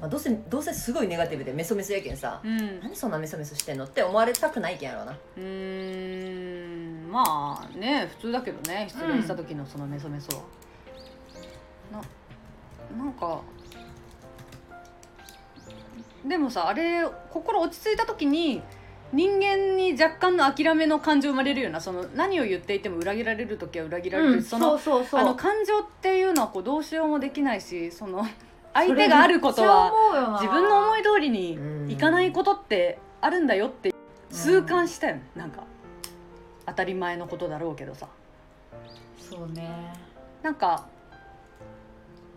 Speaker 3: まあ、どうせどうせすごいネガティブでメソメソやけんさ
Speaker 1: うん。
Speaker 3: 何そんなメソメソしてんのって思われたくないけんやろうな。
Speaker 1: うーん。まあね普通だけどね失恋した時のそのメソメソは、ななんかでもさあれ心落ち着いた時に人間に若干の諦めの感情生まれるようなその何を言っていても裏切られる時は裏切られる、
Speaker 2: うん
Speaker 1: その感情っていうのはこうどうしようもできないしその相手があることは自分の思い通りにいかないことってあるんだよって痛感したよね。なんか当たり前のことだろうけどさ。
Speaker 2: そうね。
Speaker 1: なんか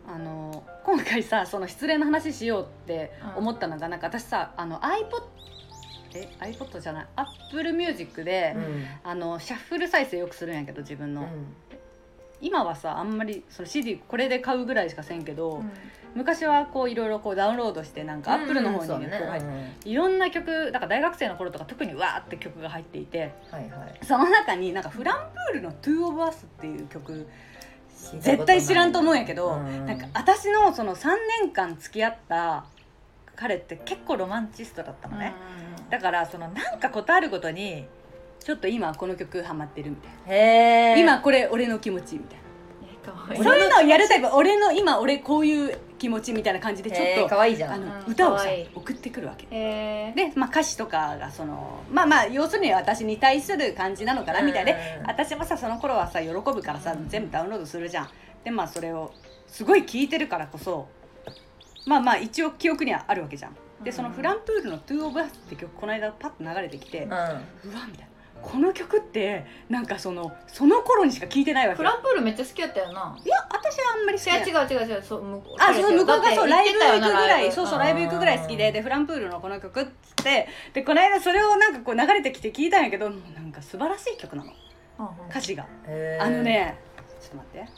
Speaker 1: あの今回さその失恋の話しようって思ったのが、なんか私さあの iPod え iPod じゃない Apple Music で、
Speaker 3: うん。
Speaker 1: あのシャッフル再生よくするんやけど自分の、
Speaker 3: うん。
Speaker 1: 今はさあんまりその CD これで買うぐらいしかせんけど、
Speaker 2: うん。
Speaker 1: 昔はこういろいろこうダウンロードしてなんか Apple の方に
Speaker 3: ね
Speaker 1: ね。こう入って
Speaker 3: うん
Speaker 1: いろんな曲だから大学生の頃とか特にわーって曲が入っていて
Speaker 3: はいはい。
Speaker 1: その中になんかフランプールの「Two of Us」っていう曲絶対知らんと思うんやけど、
Speaker 3: うん
Speaker 1: なんか私のその3年間付き合った彼って結構ロマンチストだったのね、だからそのなんかことあるごとにちょっと今この曲ハマってるみたいな、
Speaker 3: へえ。
Speaker 1: 今これ俺の気持ちみたいな。そういうのをやるタイプ。俺の今俺こういう気気持ちみたいな感じでちょっと
Speaker 3: 可愛いじゃん。
Speaker 1: あの
Speaker 2: うん
Speaker 1: 歌を送ってくるわけ。で、まあ、歌詞とかがそのまあまあ要するに私に対する感じなのかなみたいで
Speaker 3: うん
Speaker 1: 私もさその頃はさ喜ぶからさ全部ダウンロードするじゃん。でまあそれをすごい聞いてるからこそまあまあ一応記憶にはあるわけじゃんでその flumpool の「two of us って曲この間パッと流れてきて、う
Speaker 3: うん
Speaker 1: わみたいな。この曲ってなんかそのその頃にしか聞いてないわけ
Speaker 2: フランプールめっちゃ好きやったよな。い
Speaker 1: や私はあんまり好き
Speaker 2: 違う違う違う違うそう向こう。
Speaker 1: あそう向こうがそうライブ行くぐらいそうそうライブ行くぐらい好きで
Speaker 3: うん。
Speaker 1: で flumpool のこの曲っつってでこの間それをなんかこう流れてきて聞いたんやけどもうなんか素晴らしい曲なの。歌詞が。あのねちょっと待って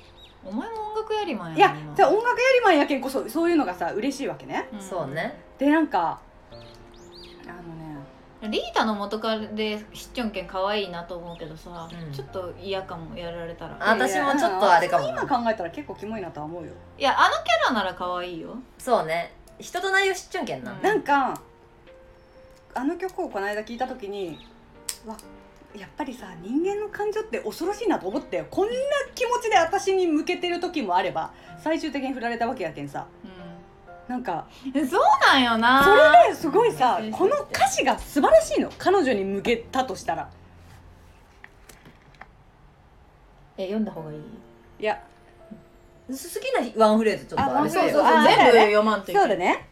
Speaker 2: お前も音楽やりまんや
Speaker 1: いや
Speaker 2: 今。
Speaker 1: じゃあ音楽やりマンやけんこそそういうのがさ嬉しいわけね。
Speaker 2: うん。
Speaker 3: そうね。
Speaker 1: でなんかあのね。
Speaker 2: リータの元カレでしっちょんけん可愛いなと思うけどさ、
Speaker 3: うん。
Speaker 2: ちょっと嫌かもやられたら。
Speaker 3: あ私もちょっとあれかも
Speaker 1: 今考えたら結構キモいなとは思うよ。
Speaker 2: いやあのキャラなら可愛いよ。
Speaker 3: そうね。人と内容知っちゃんけんな。
Speaker 2: うん
Speaker 1: なんかあの曲をこの間聞いた時にわやっぱりさ人間の感情って恐ろしいなと思ってこんな気持ちで私に向けてる時もあれば最終的に振られたわけやけんさ。なんか
Speaker 2: うんそうなんよな。
Speaker 1: それですごいさ
Speaker 2: うん。
Speaker 1: この歌詞が素晴らしいの。彼女に向けたとしたら。
Speaker 2: え読んだ方がいい？
Speaker 1: いや。
Speaker 3: 好きなワンフレーズちょっと
Speaker 1: あ
Speaker 3: あれ
Speaker 2: そうそう。そう
Speaker 1: あ
Speaker 2: 全部読まんといけ
Speaker 1: そうだね。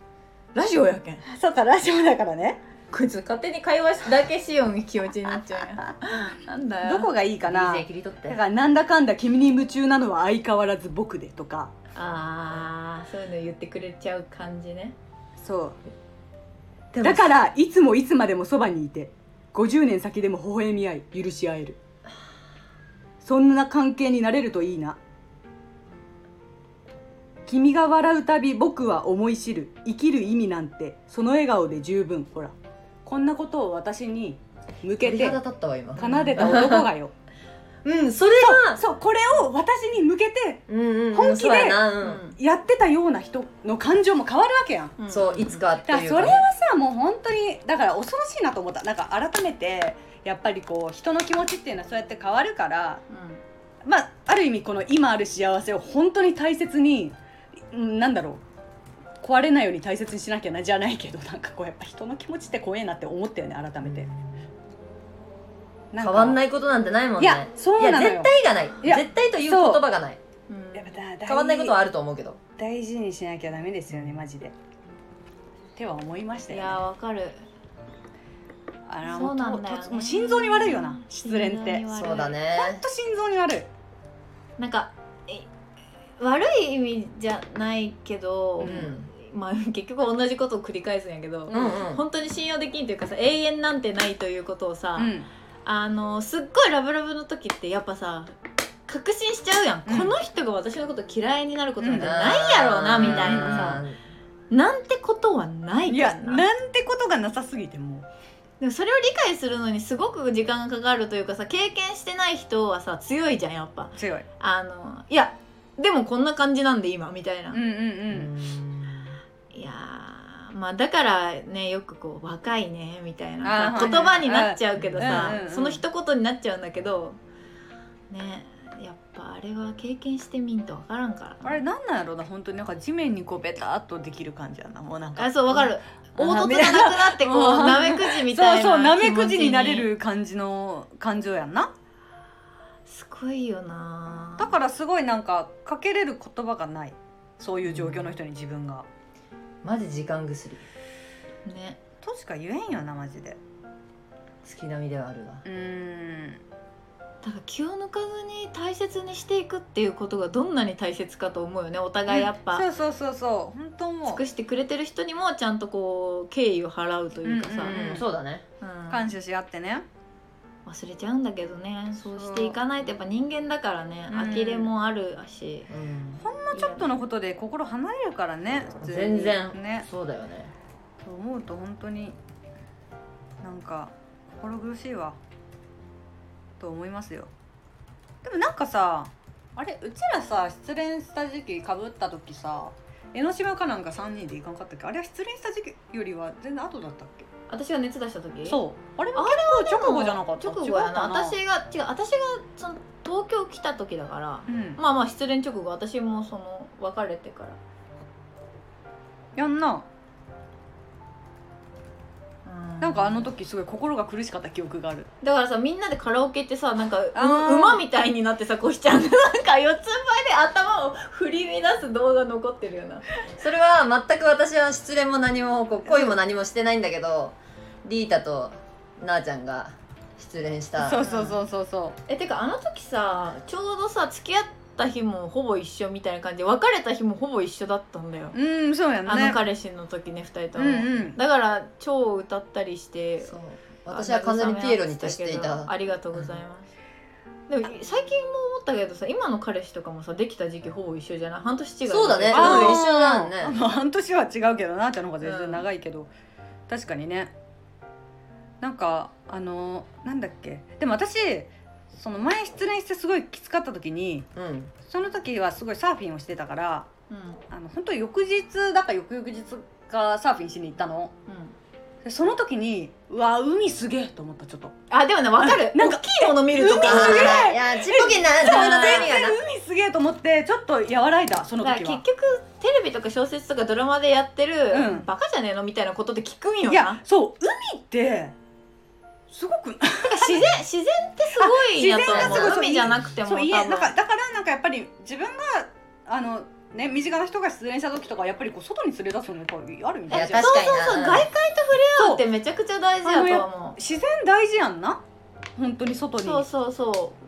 Speaker 2: ラジオやけん。
Speaker 1: そうかラジオだからね
Speaker 2: こいつ勝手に会話だけしよう気持ちになっちゃうや ん。なんだよ。
Speaker 1: どこがいいかな？
Speaker 3: 切り取って。
Speaker 1: だからなんだかんだ君に夢中なのは相変わらず僕でとか。
Speaker 2: ああそういうの言ってくれちゃう感じね。
Speaker 1: そう。だからいつもいつまでもそばにいて50年先でも微笑み合い許し合える。そんな関係になれるといいな。君が笑うたび僕は思い知る。生きる意味なんてその笑顔で十分。ほらこんなことを私に向けて奏でた男がよ。
Speaker 3: うんそれが
Speaker 1: そうこれを私に向けて
Speaker 3: うんうんうん
Speaker 1: 本気で
Speaker 3: や
Speaker 1: ってたような人の感情も変わるわけやん。
Speaker 2: うん。
Speaker 3: そういつかっていうか。
Speaker 1: だからそれはさもう本当にだから恐ろしいなと思ったなんか改めてやっぱりこう人の気持ちっていうのはそうやって変わるからまあある意味この今ある幸せを本当に大切にうんなんだろう壊れないように大切にしなきゃなじゃないけどなんかこうやっぱ人の気持ちって怖えなって思ったよね改めて。
Speaker 3: 変わん
Speaker 1: い
Speaker 3: ないことなんてないもんね。
Speaker 1: いやそうなのよ。
Speaker 3: いや絶対がない。
Speaker 1: いや
Speaker 3: 絶対という言葉がない。変わんないことはあると思うけど。
Speaker 1: 大事にしなきゃダメですよねマジで。っては思いました
Speaker 2: い
Speaker 1: よ、ね、
Speaker 2: やわかる。
Speaker 1: あら
Speaker 2: そうなんだよね。
Speaker 1: もう心臓に悪いよな失恋って。
Speaker 3: そうだね
Speaker 1: ほんと心臓に悪い。
Speaker 2: なんかえ悪い意味じゃないけど、
Speaker 3: うん
Speaker 2: まあ 結局同じことを繰り返すんやけど、
Speaker 3: うんうん。
Speaker 2: 本当に信用できんというかさ永遠なんてないということをさ、
Speaker 1: うん。
Speaker 2: あのすっごいラブラブの時ってやっぱさ確信しちゃうやん、
Speaker 1: うん。
Speaker 2: この人が私のこと嫌いになることなんてないやろうな、みたいなさ、なんてことはない
Speaker 1: いや
Speaker 2: な
Speaker 1: なんてことがなさすぎても
Speaker 2: でもそれを理解するのにすごく時間がかかるというかさ経験してない人はさ強いじゃんやっぱ。
Speaker 1: う強い。
Speaker 2: あのいやでもこんな感じなんで今みたいな、
Speaker 1: うんうんう
Speaker 3: うんん
Speaker 2: いやーまあだからねよくこう若いねみたいな言葉になっちゃうけどさ
Speaker 1: うんうんうん。
Speaker 2: その一言になっちゃうんだけどねやっぱあれは経験してみんとわからんから。な
Speaker 1: あれなんなんやろうな本当になんか地面にこうベタっとできる感じやな。もうなんか。
Speaker 2: あそうわかる。
Speaker 1: あ
Speaker 2: 凹凸がなくなってこう
Speaker 1: うん。
Speaker 2: なめくじみ
Speaker 1: そう
Speaker 2: たいな
Speaker 1: そうなめくじになれる感じの感情やんな。
Speaker 2: すごいよな
Speaker 1: だからすごいなんかかけれる言葉がない。そういう状況の人に自分が
Speaker 3: マジ時間薬
Speaker 2: ね。
Speaker 1: としか言えんよなマジで。
Speaker 3: 月並みではあるわ。
Speaker 1: うーん。
Speaker 2: だから気を抜かずに大切にしていくっていうことがどんなに大切かと思うよねお互いやっぱ、
Speaker 1: そうそうそうそう。本当も
Speaker 2: 尽くしてくれてる人にもちゃんとこう敬意を払うというかさ、
Speaker 1: うんうん
Speaker 3: うん。そうだね。
Speaker 2: うん。
Speaker 1: う感謝し合ってね
Speaker 2: 忘れちゃうんだけどね。そうしていかないとやっぱ人間だからね。
Speaker 1: うん。
Speaker 2: 呆れもあるし、
Speaker 3: うん。
Speaker 1: ほんのちょっとのことで心離れるからね普通に。
Speaker 3: 全然。
Speaker 1: ね。
Speaker 3: そうだよね。
Speaker 1: と思うと本当になんか心苦しいわ。と思いますよ。でもなんかさあれうちらさ失恋した時期かぶった時さ江ノ島かなんか3人で行かんかったっけ？あれは失恋した時期よりは全然後だったっけ？
Speaker 2: 私が熱出した時？
Speaker 1: そう。あれも
Speaker 2: あ
Speaker 1: 結構直後じゃなかった？
Speaker 2: 直後やな。私が違う私がその東京来た時だから
Speaker 1: うん。
Speaker 2: まあまあ失恋直後私もその別れてから。
Speaker 1: やんな。
Speaker 2: うん
Speaker 1: なんかあの時すごい心が苦しかった記憶がある。
Speaker 2: だからさみんなでカラオケってさなんか馬みたいになってさこうしちゃんが なんか四つん這いで頭を振り乱す動画残ってるよな。
Speaker 3: それは全く私は失恋も何もこう恋も何もしてないんだけどリータとなあちゃんが失恋した。
Speaker 1: そうそうそうそうそ
Speaker 2: えてかあの時さちょうどさ付き合った日もほぼ一緒みたいな感じで別れた日もほぼ一緒だったんだよ、
Speaker 1: ううんそうやんね。
Speaker 2: あの彼氏の時ね2人とも、
Speaker 1: うんうん。
Speaker 2: だから超歌ったりして
Speaker 3: そう。私は完全にピエロに徹していた。
Speaker 2: ありがとうございます、でも最近も思ったけどさ今の彼氏とかもさできた時期ほぼ一緒じゃない？半年違い
Speaker 3: そうだね。
Speaker 2: あー。
Speaker 3: うん一緒だね。
Speaker 1: まあ半年は違うけどなあちゃんの方が全然長いけど、確かにね。なんかあのなんだっけ。でも私その前失恋してすごいきつかった時に
Speaker 3: うん。
Speaker 1: その時はすごいサーフィンをしてたから
Speaker 2: うん。
Speaker 1: あの本当翌日だか翌々日かサーフィンしに行ったの。
Speaker 2: うん。
Speaker 1: でその時にうわ海すげえと思ったちょっと。
Speaker 2: あでもね分かる。
Speaker 1: なんか
Speaker 2: 大きいもの見るとか。
Speaker 1: 海すげえ。
Speaker 3: いやちっぽけなそういうの意味がな。
Speaker 1: 海すげえと思ってちょっと和らいだその時は。
Speaker 2: だから結局テレビとか小説とかドラマでやってる、
Speaker 1: うん。
Speaker 2: バカじゃねえのみたいなことって聞くんよ
Speaker 1: いや
Speaker 2: な
Speaker 1: そう海ってすごく。
Speaker 2: 自然自然ってすごいんやと
Speaker 1: あ自然がすごい。そう
Speaker 2: 思う海じゃなくても
Speaker 1: そういなんかだからなんかやっぱり自分があのね身近な人が失恋した時とかやっぱりこう外に連れ出すのやっぱりあるみたいじゃん
Speaker 3: いや確かに
Speaker 2: そうそう
Speaker 3: な
Speaker 2: 外界と触れ合うってめちゃくちゃ大事やと思う。
Speaker 1: 自然大事やんな。本当に外に。っ
Speaker 2: そうそうそう。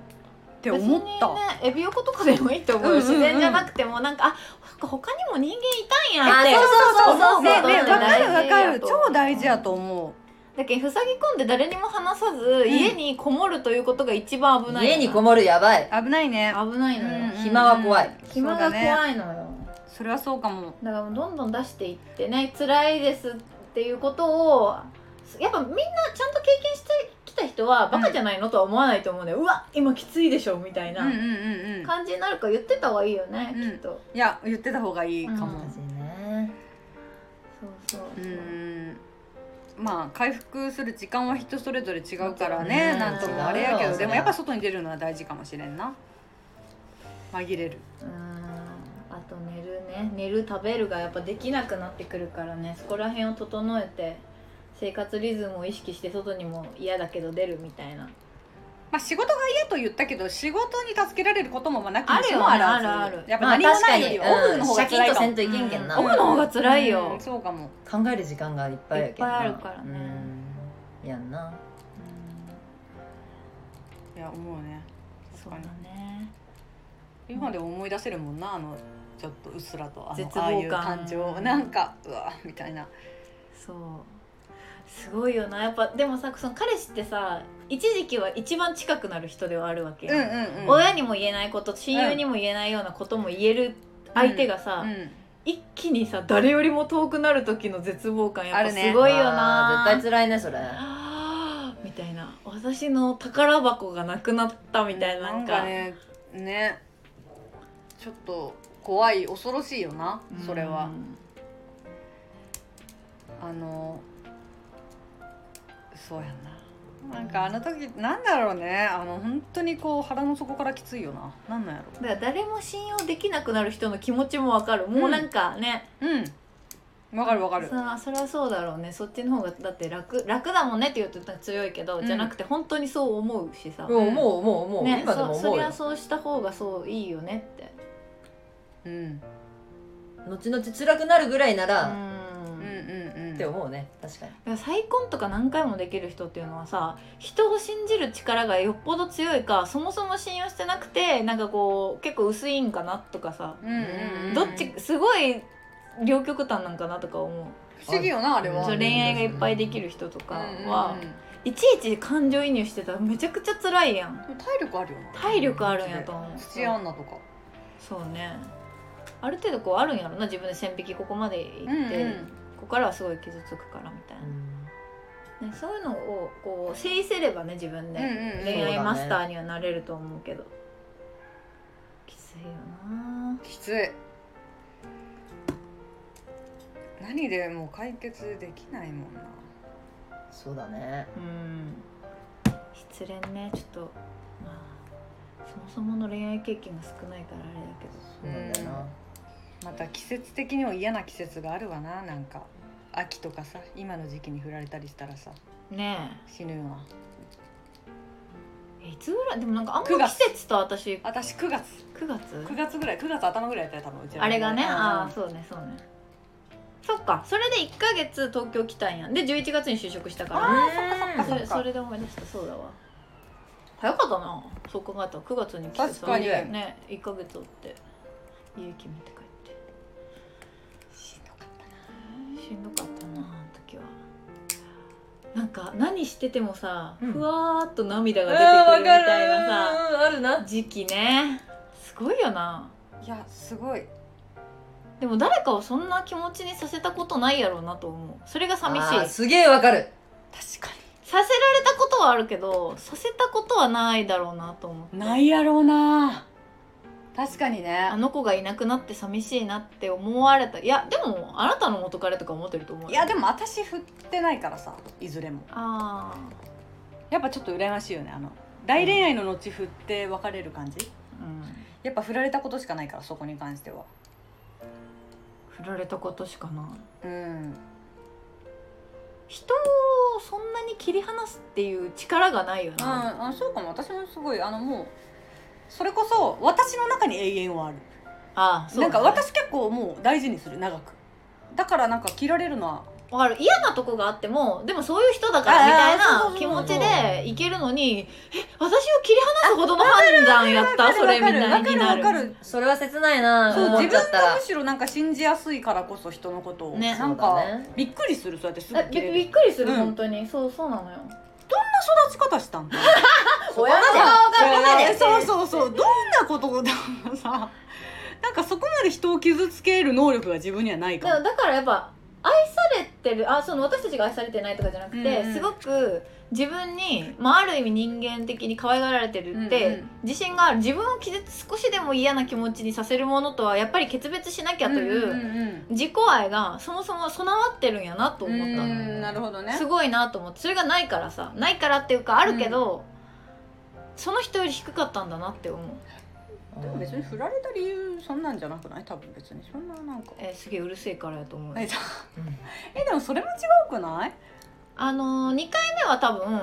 Speaker 1: て思った、
Speaker 2: 別にねエビ横とかでもいいと思う,、自然じゃなくてもなんかあ他にも人間いたんや
Speaker 3: あ
Speaker 2: って
Speaker 3: そうそうそうそう。
Speaker 1: ね
Speaker 2: 思
Speaker 1: ねわかるわかる
Speaker 2: 大事やと思う。
Speaker 1: 超大事やと思
Speaker 2: だけど塞ぎ込んで誰にも話さず、家にこもるということが一番危ない
Speaker 3: 家にこもるやばい。う
Speaker 1: 危ないね。
Speaker 2: 危ないのよ、
Speaker 1: うん
Speaker 3: 暇は怖い。
Speaker 2: 暇が怖いのよ。
Speaker 1: それはそうかも。
Speaker 2: だからもうどんどん出していってね辛いですっていうことをやっぱみんなちゃんと経験してきた人はバカじゃないのとは思わないと思うね、うわ今きついでしょみたいな
Speaker 1: うんうんうんうん。
Speaker 2: 感じになるから言ってた方がいいよね、
Speaker 1: うん
Speaker 2: きっと。
Speaker 1: いや言ってた方がいいかも。
Speaker 2: うんそうそう
Speaker 1: う。
Speaker 2: そう、
Speaker 1: んまあ回復する時間は人それぞれ違うからね。
Speaker 3: うん。
Speaker 1: なんともあれやけどでもやっぱ外に出るのは大事かもしれんな。紛れる。
Speaker 2: うん。あと寝るね。寝る食べるがやっぱできなくなってくるからね。そこら辺を整えて生活リズムを意識して外にも嫌だけど出るみたいな
Speaker 1: まあ仕事が嫌と言ったけど仕事に助けられることもまあなきにし
Speaker 2: ある
Speaker 1: あ
Speaker 2: るある。
Speaker 1: やっぱ
Speaker 3: まあ
Speaker 1: 何もないよ
Speaker 3: 確
Speaker 1: りオフの方が辛い
Speaker 2: オフの方が辛いよ。
Speaker 1: うん。そうかも。
Speaker 3: 考える時間がいっぱいい
Speaker 2: っぱいあるからね。
Speaker 3: うん。やんな。
Speaker 1: いや思うね。
Speaker 2: そうだ
Speaker 1: 確かに
Speaker 2: ね。
Speaker 1: 今でも思い出せるもんなあのちょっとうっすらとあ
Speaker 2: 望感。
Speaker 1: ああいう感情。なんかうわみたいな。
Speaker 2: そう。すごいよな。やっぱでもさその彼氏ってさ一時期は一番近くなる人ではあるわけよ、
Speaker 1: うんうんうん。
Speaker 2: 親にも言えないこと親友にも言えないようなことも言える相手がさ、
Speaker 1: うん
Speaker 2: 一気にさ誰よりも遠くなる時の絶望感やっぱすごいよな、
Speaker 3: あー絶対辛いねそれ。
Speaker 2: みたいな。私の宝箱がなくなったみたいななんか。
Speaker 1: ねね。ちょっと怖い恐ろしいよなそれは。あのそうやんななんかあの時なんだろうね。あの本当にこう腹の底からきついよな。なんなんやろ。
Speaker 2: だから誰も信用できなくなる人の気持ちもわかる。もうなんかね、
Speaker 1: うん。わかるわかる。
Speaker 2: さあそれはそうだろうね。そっちの方がだって楽楽だもんねって言うと強いけど、
Speaker 1: うん。
Speaker 2: じゃなくて本当にそう思うしさ、
Speaker 3: もうもうもうもう、
Speaker 2: ね
Speaker 3: 今でも
Speaker 2: そそ
Speaker 3: 思うよ。
Speaker 2: りゃそうした方がそういいよねって。
Speaker 1: うん。
Speaker 3: 後々辛くなるぐらいな
Speaker 2: う
Speaker 3: ら、って思うね。確かに。
Speaker 2: 再婚とか何回もできる人っていうのはさ人を信じる力がよっぽど強いかそもそも信用してなくてなんかこう結構薄いんかなとかさ、
Speaker 1: うんうんうん
Speaker 2: どっちすごい両極端なんかなとか思う。
Speaker 1: 不思議よなあれは。
Speaker 2: そう恋愛がいっぱいできる人とかは、いちいち感情移入してたらめちゃくちゃ辛いやん。
Speaker 1: 体力あるよな。
Speaker 2: 体力あるんやと思う。
Speaker 1: 土屋アンナとか。
Speaker 2: そう。ね。ある程度こうあるんやろな自分で線引きここまでいって、
Speaker 1: うんうん
Speaker 2: ここからはすごい傷つくからみたいな、ね、そういうのをこう制せればね自分で、
Speaker 1: うんうんうん。
Speaker 2: 恋愛マスターにはなれると思うけど。きついよな。
Speaker 1: きつい。何でも解決できないもんな。
Speaker 3: そうだね。
Speaker 2: うん。失恋ね。ちょっとまあそもそもの恋愛経験が少ないからあれだけど。
Speaker 3: そうなんだよな、
Speaker 1: また季節的にも嫌な季節があるわななんか。秋とかさ今の時期に振られたりしたらさ。
Speaker 2: ね
Speaker 1: 死ぬわ
Speaker 2: えいつぐらい？でもなんかあん
Speaker 1: 9
Speaker 2: ま
Speaker 1: 月。
Speaker 2: 季節と私。
Speaker 1: 私9月。
Speaker 2: 9月
Speaker 1: ？9月ぐらい。9月頭ぐらいやったよ多分うちら。
Speaker 2: あれがね。
Speaker 1: うん。
Speaker 2: ああそうねそうね。そっか。それで1か月東京来たんや。で11月に就職したから。
Speaker 1: あーそっかそっか
Speaker 2: それそれで思い出した。そうだわ。早かったな。そう考えたら9月に来てさ
Speaker 1: 確かに。
Speaker 2: ね1か月おって。家決めて帰っ
Speaker 1: しんどかった
Speaker 2: なあの時は。なんか何しててもさ、
Speaker 3: うん。
Speaker 2: ふわーっと涙が出てくるみたいなさ
Speaker 3: あるな。
Speaker 2: 時期ね。すごいよな。い
Speaker 1: やすごい。
Speaker 2: でも誰かをそんな気持ちにさせたことないやろうなと思う。それが寂しい。
Speaker 3: あーすげえわかる。
Speaker 1: 確か
Speaker 2: させられたことはあるけどさせたことはないだろうなと思って。
Speaker 1: いやろうな確かにね。
Speaker 2: あの子がいなくなって寂しいなって思われた。いやでもあなたの元彼とか思ってると思うよ。
Speaker 1: いやでも私振ってないからさいずれも。
Speaker 2: あ
Speaker 1: やっぱちょっと羨ましいよねあの。大恋愛の後振って別れる感じ？
Speaker 2: あうん。
Speaker 1: やっぱ振られたことしかないからそこに関しては。
Speaker 2: 振られたことしかない。
Speaker 1: うん。
Speaker 2: 人をそんなに切り離すっていう力がないよ
Speaker 1: うん
Speaker 2: な、
Speaker 1: あそうかも。私もすごいあのもうそれこそ私の中に永遠はある。
Speaker 2: ああそう
Speaker 1: なんか私結構もう大事にする長く。だからなんか切られるのは
Speaker 2: わかる。嫌なとこがあってもでもそういう人だからみたいな気持ちでいけるのにえ私を切り離すほどの判断やった？それみたいにな
Speaker 1: わかるわか
Speaker 2: る。
Speaker 1: る
Speaker 3: それは切ないな
Speaker 1: そう自分がむしろなんか信じやすいからこそ人のことを、
Speaker 2: ね。
Speaker 1: なんか、びっくりするそうやってすぐ切れる。
Speaker 2: びっくりする、
Speaker 1: うん
Speaker 2: 本当に。そうそうなのよ
Speaker 1: 育ち方したんだ？
Speaker 2: 親の
Speaker 3: 顔が見て
Speaker 1: そうそうそう。どんなことをさなんかそこまで人を傷つける能力が自分にはないから
Speaker 2: だだからやっぱ愛されてるあその私たちが愛されてないとかじゃなくて、
Speaker 1: うんうん。
Speaker 2: すごく自分に、まあ、ある意味人間的に可愛がられてるって、
Speaker 1: うんうん。
Speaker 2: 自信がある。自分を傷つ少しでも嫌な気持ちにさせるものとはやっぱり決別しなきゃという、
Speaker 1: んんうん
Speaker 2: 自己愛がそもそも備わってるんやなと思ったの、
Speaker 1: うんなるほどね。
Speaker 2: すごいなと思ってそれがないからさないからっていうかあるけど、その人より低かったんだなって思う、
Speaker 1: でも別に振られた理由そんなんじゃなくない？多分別にそんななんか。
Speaker 2: えーすげえうるせえからやと思う、
Speaker 1: えじゃあ。
Speaker 3: うん。
Speaker 1: えでもそれも違うくない？
Speaker 2: あのー、2回目は多分
Speaker 3: うん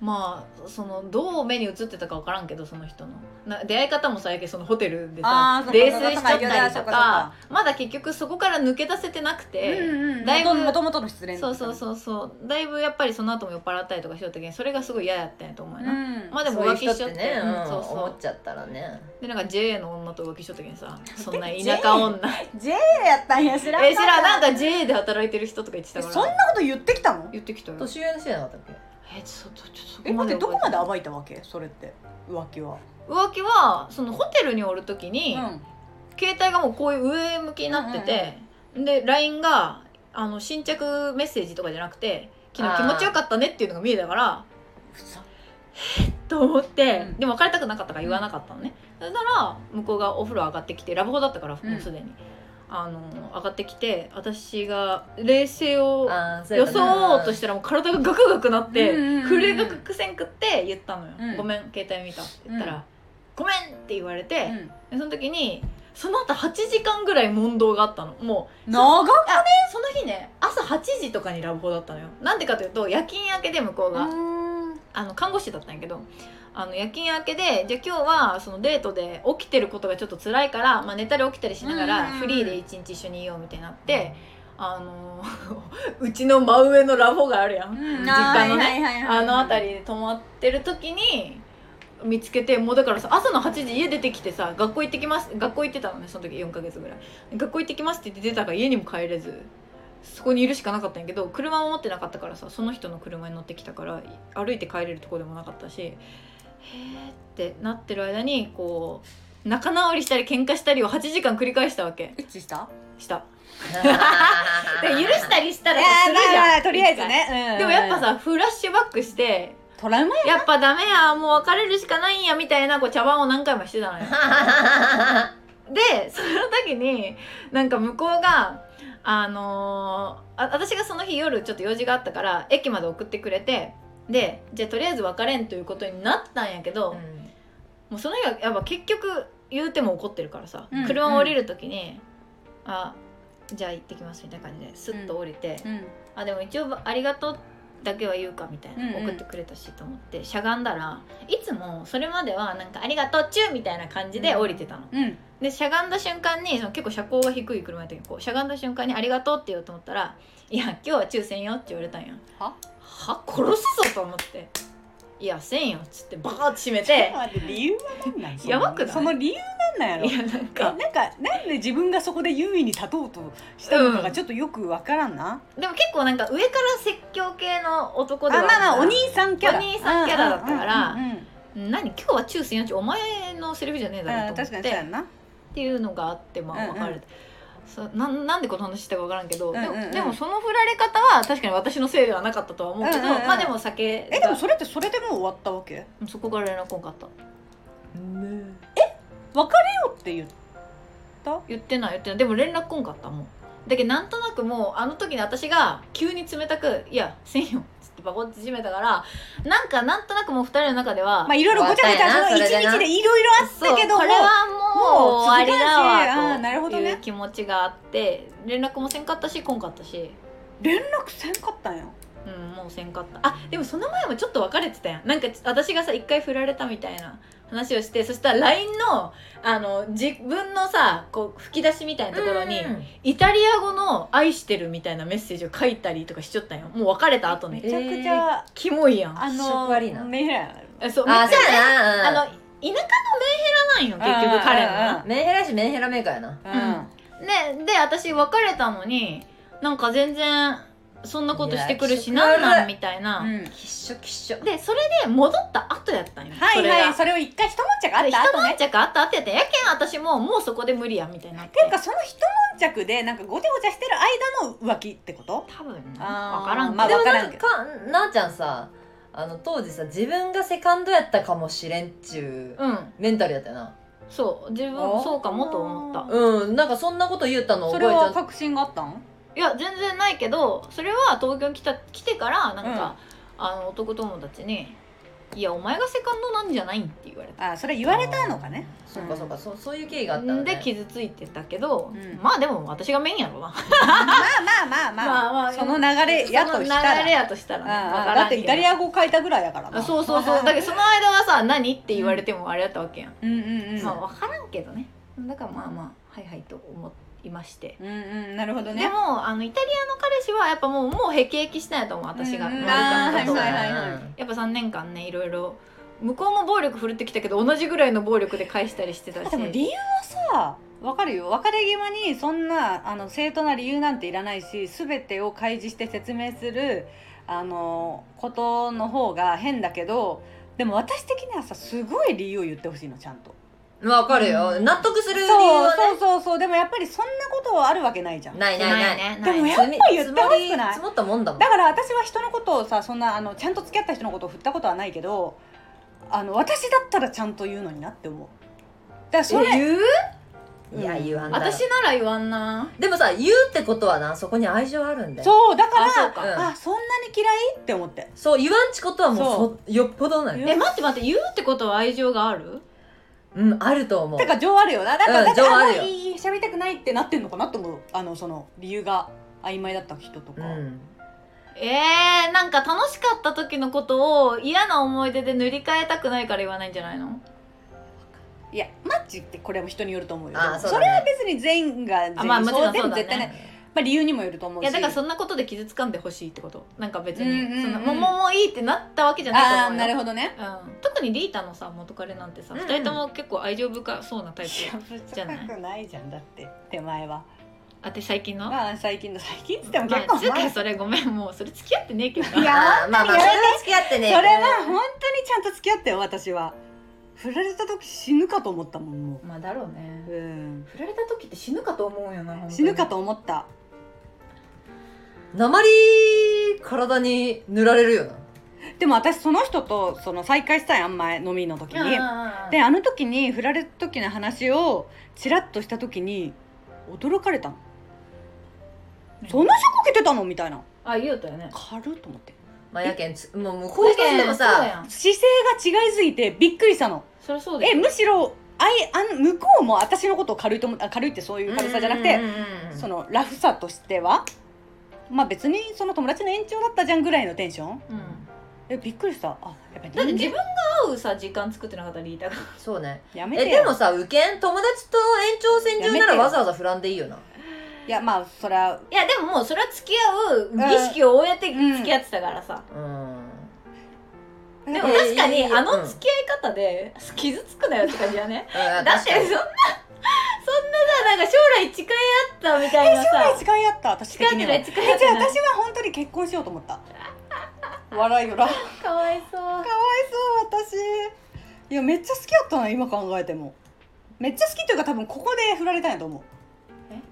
Speaker 2: まあそのどう目に映ってたか分からんけどその人の。な出会い方も最近そのホテルでさ泥酔しちゃったりと
Speaker 1: か。
Speaker 2: まだ結局そこから抜け出せてなくて、
Speaker 1: うん
Speaker 2: だいぶ
Speaker 1: もともとの失恋
Speaker 2: そうそうそうそう。だいぶやっぱりその後も酔っ払ったりとかしよったけんそれがすごい嫌やったんやと思うよな、
Speaker 1: うん。
Speaker 2: まあでも浮気しちゃって。
Speaker 3: ね、うん
Speaker 2: そうそう。
Speaker 3: 思っちゃったらね。
Speaker 2: でなんか JA の女と浮気しとったけんさ そんな田舎女。
Speaker 1: J やったんや知らん
Speaker 2: え知らんなんか JA で働いてる人とか言ってたから。
Speaker 1: えそんなこと言ってきたの？
Speaker 2: 言ってきたよ。
Speaker 3: 年上の人じゃなかったっけ？
Speaker 2: えちょっとちょっとそ
Speaker 1: え待ってどこまで
Speaker 2: 覚
Speaker 1: 暴いたわけ？それって。浮気は。
Speaker 2: 浮気はそのホテルにおる時に、
Speaker 1: うん。
Speaker 2: 携帯がもうこういう上向きになってて、で LINE があの新着メッセージとかじゃなくて昨日気持ちよかったねっていうのが見えたから
Speaker 1: ふざ
Speaker 2: と思って、
Speaker 1: うん。
Speaker 2: でも別れたくなかったから言わなかったのね、そしたら向こうがお風呂上がってきてラブホだったから
Speaker 1: うん。
Speaker 2: もうすでに、あの上がってきて私が冷静を装おうとしたらもう体がガクガクなって震えが隠せんくって言ったのよ「
Speaker 1: うん。
Speaker 2: ごめん携帯見た」って言ったら「
Speaker 1: うん。
Speaker 2: ごめん!」って言われて、
Speaker 1: うん。
Speaker 2: でその時にその後8時間ぐらい問答があったの。もう
Speaker 1: 長っ。
Speaker 2: あその日ね朝8時とかにラブホだったのよ。なんでかというと夜勤明けで向こうが、あの看護師だったんやけどあの夜勤明けでじゃあ今日はそのデートで起きてることがちょっっと辛いから、まあ、寝たり起きたりしなが
Speaker 1: うん
Speaker 2: らフリーで一日一緒にいようみたいになって、あの うちの真上のラボがあるやん、
Speaker 1: うん。
Speaker 2: 実家のね、あの辺りで泊まってる時に見つけてもうだからさ朝の8時家出てきてさ学校行ってきます学校行ってたのねその時4ヶ月ぐらい。学校行ってきますって言って出たから家にも帰れずそこにいるしかなかったんやけど車も持ってなかったからさその人の車に乗ってきたから歩いて帰れるとこでもなかったしへーってなってる間にこう仲直りしたり喧嘩したりを8時間繰り返したわけ。
Speaker 1: 一致した？
Speaker 2: した。で許したりしたらするじゃん
Speaker 1: とりあえずね、うん
Speaker 2: でもやっぱさフラッシュバックして
Speaker 1: トラウマや
Speaker 2: やっぱダメやもう別れるしかないんやみたいなこう茶番を何回もしてたのよ。でその時になんか向こうがあのーあ私がその日夜ちょっと用事があったから駅まで送ってくれてでじゃあとりあえず別れんということになったんやけど、もうその日はやっぱ結局言うても怒ってるからさ、
Speaker 1: うん
Speaker 2: 車降りる時に「あじゃあ行ってきます」みたいな感じですっと降りて、
Speaker 1: うん。
Speaker 2: あでも一応「ありがとう」だけは言うかみたいな、
Speaker 1: うんうん。
Speaker 2: 送ってくれたしと思ってしゃがんだらいつもそれまではなんか「ありがとうチュー」みたいな感じで降りてたの、
Speaker 1: うん。
Speaker 2: でしゃがんだ瞬間にその結構車高が低い車やったけどこうしゃがんだ瞬間に「ありがとう」って言おうと思ったら「いや今日はチューせんよ」って言われたんや
Speaker 1: は？
Speaker 2: は？殺すぞと思って「いやせんよ」っつってバーッて閉めて
Speaker 1: 待って理由は何なん？
Speaker 2: やばくない？
Speaker 1: その理由なんなんやろ？
Speaker 2: いやなん
Speaker 1: え
Speaker 2: か
Speaker 1: なんかなんで自分がそこで優位に立とうとしたのかがちょっとよくわからんな、
Speaker 2: でも結構なんか上から説教系の男
Speaker 1: あ
Speaker 2: では
Speaker 1: まあまあお兄さんキャラ。
Speaker 2: お兄さんキャラだったから
Speaker 1: うんうんうんうん
Speaker 2: 何？今日はチューせんよってお前のセリフじゃねえだろ
Speaker 1: あ確
Speaker 2: うと思って。
Speaker 1: かにそうやんな。
Speaker 2: っていうのがあってまあ
Speaker 1: うんうん。
Speaker 2: 分かる、そうなんなんでこの話したか分からんけど、でも
Speaker 1: うんうんうん。
Speaker 2: でもその振られ方は確かに私のせいではなかったとは思うけど、
Speaker 1: うんうんうん。
Speaker 2: まあでも酒
Speaker 1: えでもそれってそれでもう終わったわけ？
Speaker 2: そこから連絡来んかった。
Speaker 1: 別れようって言った？
Speaker 2: 言ってない言ってない。でも連絡来んかったもん。だけどなんとなくもうあの時に私が急に冷たく「いやせんよ」っつって閉めたからなんかなんとなくもう二人の中では、
Speaker 1: まあいろいろごちゃごちゃその一日でいろいろあったけど
Speaker 2: これはもう終わりだわと
Speaker 1: なるほどね。
Speaker 2: いう気持ちがあって連絡もせんかったし来んかったし。
Speaker 1: 連絡せんかったんや。
Speaker 2: うんもうせんかった。あでもその前もちょっと別れてたやん。なんか私がさ一回振られたみたいな話をしてそしたら LINE のあの自分のさこう吹き出しみたいなところに、
Speaker 3: うん。
Speaker 2: イタリア語の「愛してる」みたいなメッセージを書いたりとかしちゃったんよ。もう別れた後に。
Speaker 1: めちゃくちゃ、
Speaker 2: キモいやん。
Speaker 1: あのメンヘラやな
Speaker 2: えそうめっちゃあの田舎のメンヘラなんよ結局彼もな
Speaker 3: メンヘラしメンヘラメーカーやな。
Speaker 1: うん。
Speaker 2: でで私別れたのになんか全然そんなことしてくるしなんなん？みたいな、
Speaker 1: うん。
Speaker 3: きっしょきっしょ
Speaker 2: でそれで戻った後やったんよ。
Speaker 1: はい
Speaker 2: それが
Speaker 1: はい。それを一回一悶着あっ
Speaker 2: で
Speaker 1: た後ね。
Speaker 2: 一悶着あった後やったんやけん私ももうそこで無理やみたいにな。って
Speaker 1: ていうかその一悶着でなんかごちゃごちゃしてる間の浮気ってこと？
Speaker 2: 多分分からんけど、
Speaker 1: まあ
Speaker 3: でも
Speaker 1: わからんけど。
Speaker 3: なんかかなあちゃんさあの当時さ自分がセカンドやったかもしれんっちゅう
Speaker 2: うん。
Speaker 3: メンタルやったよな。
Speaker 2: そう。自分そうかもと思った。
Speaker 3: うん。なんかそんなこと言ったの
Speaker 1: それ
Speaker 3: 覚えちゃう。
Speaker 1: は確信があったん？
Speaker 2: いや全然ないけどそれは東京に来た来てからなんか、あの男友達に「いやお前がセカンドなんじゃないん?」って言われた。
Speaker 1: あそれ言われたのかね。
Speaker 3: そうかそうかそうそういう経緯があったのね。
Speaker 2: で傷ついてたけど、
Speaker 1: うん。
Speaker 2: まあでも私がメインやろな。
Speaker 1: まあまあまあまあ
Speaker 2: まあ。まあ
Speaker 1: その流れやとした
Speaker 2: その流れ
Speaker 1: ら
Speaker 2: やとしたら。ね
Speaker 1: ああ
Speaker 2: わからんけど。
Speaker 1: だってイタリア語書いたぐらいやからな
Speaker 2: あ。そうそうそう。だけどその間はさ「何?」って言われてもあれやったわけやん、
Speaker 1: うんうんうん。
Speaker 2: まあ分からんけどね。だからまあまあはいはいと思いまして。
Speaker 1: うんうんなるほどね。
Speaker 2: でもあのイタリアの彼氏はやっぱもうもうへきへきしたんやと思う私が
Speaker 1: うんうん
Speaker 2: マリカのこと。を
Speaker 1: はいはいはいはい。
Speaker 2: やっぱ3年間ねいろいろ向こうも暴力振るってきたけど同じぐらいの暴力で返したりしてたし。
Speaker 1: でも理由はさわかるよ。別れ際にそんなあの正当な理由なんていらないし全てを開示して説明するあのことの方が変だけどでも私的にはさすごい理由を言ってほしいのちゃんと
Speaker 3: わかるよ。
Speaker 2: うん。
Speaker 3: 納得する理由
Speaker 1: そう
Speaker 3: はね。
Speaker 1: そうそうそう。でもやっぱりそんなことあるわけないじゃん。
Speaker 3: ないないない。
Speaker 2: ね
Speaker 1: でも
Speaker 2: ない
Speaker 1: やっぱ言ってほしくない
Speaker 3: 積もったもんだもん。
Speaker 1: だから私は人のことをさそんなあのちゃんと付き合った人のことを振ったことはないけどあの私だったらちゃんと言うのになって思う。だからそれ
Speaker 2: え言う？
Speaker 3: いや言わんだろ
Speaker 2: 私なら言わんな。
Speaker 3: でもさ言うってことはなそこに愛情あるんだよ。
Speaker 1: そうだから
Speaker 2: あそうか。
Speaker 3: うん。
Speaker 1: あそんなに嫌い？って思って。
Speaker 3: そう言わんちことはもうそよっぽどない。
Speaker 1: 言
Speaker 2: え待って待って言うってことは愛情がある？
Speaker 3: うんあると思う。
Speaker 1: てか情あるよな。だから、
Speaker 3: うん
Speaker 1: だって
Speaker 3: 情あるよ。
Speaker 1: あもういい喋りたくないってなってんのかな？と思うあのその理由が曖昧だった人とか、
Speaker 3: うん。
Speaker 2: えー、なんか楽しかった時のことを嫌な思い出で塗り替えたくないから言わないんじゃないの？
Speaker 1: いやマッチってこれも人によると思うよ。でも
Speaker 3: あーそうだね。
Speaker 1: れは別に全員が全員
Speaker 2: あまあもちろん
Speaker 1: で
Speaker 2: そうだね
Speaker 1: 絶対ね、まあ、理由にもよると思うし。
Speaker 2: いやだからそんなことで傷つかんでほしいってこと。なんか別に、
Speaker 1: うんうんうん。
Speaker 2: そのもうもうもういいってなったわけじゃないと
Speaker 1: ああ
Speaker 2: 思うよ。
Speaker 1: なるほどね。
Speaker 2: うん、特にリータのさ元彼なんてさ、
Speaker 3: うんうん。
Speaker 2: 二人とも結構愛情深そうなタイプ
Speaker 1: いやぶつかくないじゃんだって手前は。
Speaker 2: あて最近の？
Speaker 1: まあ最近の最近っつっても
Speaker 2: まあ
Speaker 1: 結構前。
Speaker 2: つうかそれごめんもうそれ付き合ってねえけどな。い
Speaker 1: や
Speaker 3: あーまあまあそれは付き合ってね
Speaker 1: それは本当にちゃんと付き合ってよ私は。振られた時死ぬかと思ったもんも
Speaker 2: まあだろうね。
Speaker 1: う、うん、
Speaker 2: 振られた時って死ぬかと思うよな本当に。
Speaker 1: 死ぬかと思った
Speaker 3: 鉛体に塗られるよな。
Speaker 1: でも私その人とその再会したやん前飲みの時に、であの時に振られた時の話をチラッとした時に驚かれたの、
Speaker 2: うん
Speaker 1: そんな服着てたのみたいな。
Speaker 2: あ言うたよね。
Speaker 1: 軽っと思って。
Speaker 3: まあやけんつもう向こうとしてもさ
Speaker 1: 姿勢が違いすぎてびっくりしたの。
Speaker 2: そりゃそうだよ。
Speaker 1: えむしろあいあん向こうも私のことを軽いと思あ軽いってそういう軽さじゃなくて、そのラフさとしてはまあ別にその友達の延長だったじゃんぐらいのテンション？
Speaker 2: うん。
Speaker 1: えびっくりした。あやっぱり
Speaker 2: だって自
Speaker 1: 人
Speaker 2: 分が会うさ時間作ってなかったらリータが。
Speaker 3: そうね。
Speaker 1: 間やめてよ。
Speaker 3: えでもさ受験友達と延長線上なら
Speaker 1: やめてよ。
Speaker 3: わざわざ振らんでいいよな。い
Speaker 1: やまあそれはい
Speaker 2: やでももうそれは付き合う儀式を終えて
Speaker 1: うん。
Speaker 2: 付き合ってたからさ、
Speaker 3: うん。
Speaker 2: でも
Speaker 3: え
Speaker 2: 確かに
Speaker 3: いやいや
Speaker 2: あの付き合い方で傷つくなよって感じだね。
Speaker 3: うん
Speaker 2: だってそんななさなんか将来誓い合ったみたいな
Speaker 1: 将来
Speaker 2: さ
Speaker 1: 誓い合った私的には。
Speaker 2: 誓ってない誓い合ってな。い
Speaker 1: えじゃあ私は本当に結婚しようと思った。笑いよらかわい
Speaker 2: かわいそう
Speaker 1: そう私。いやめっちゃ好きやったな今考えても。めっちゃ好きというか多分ここで振られたんやと思う。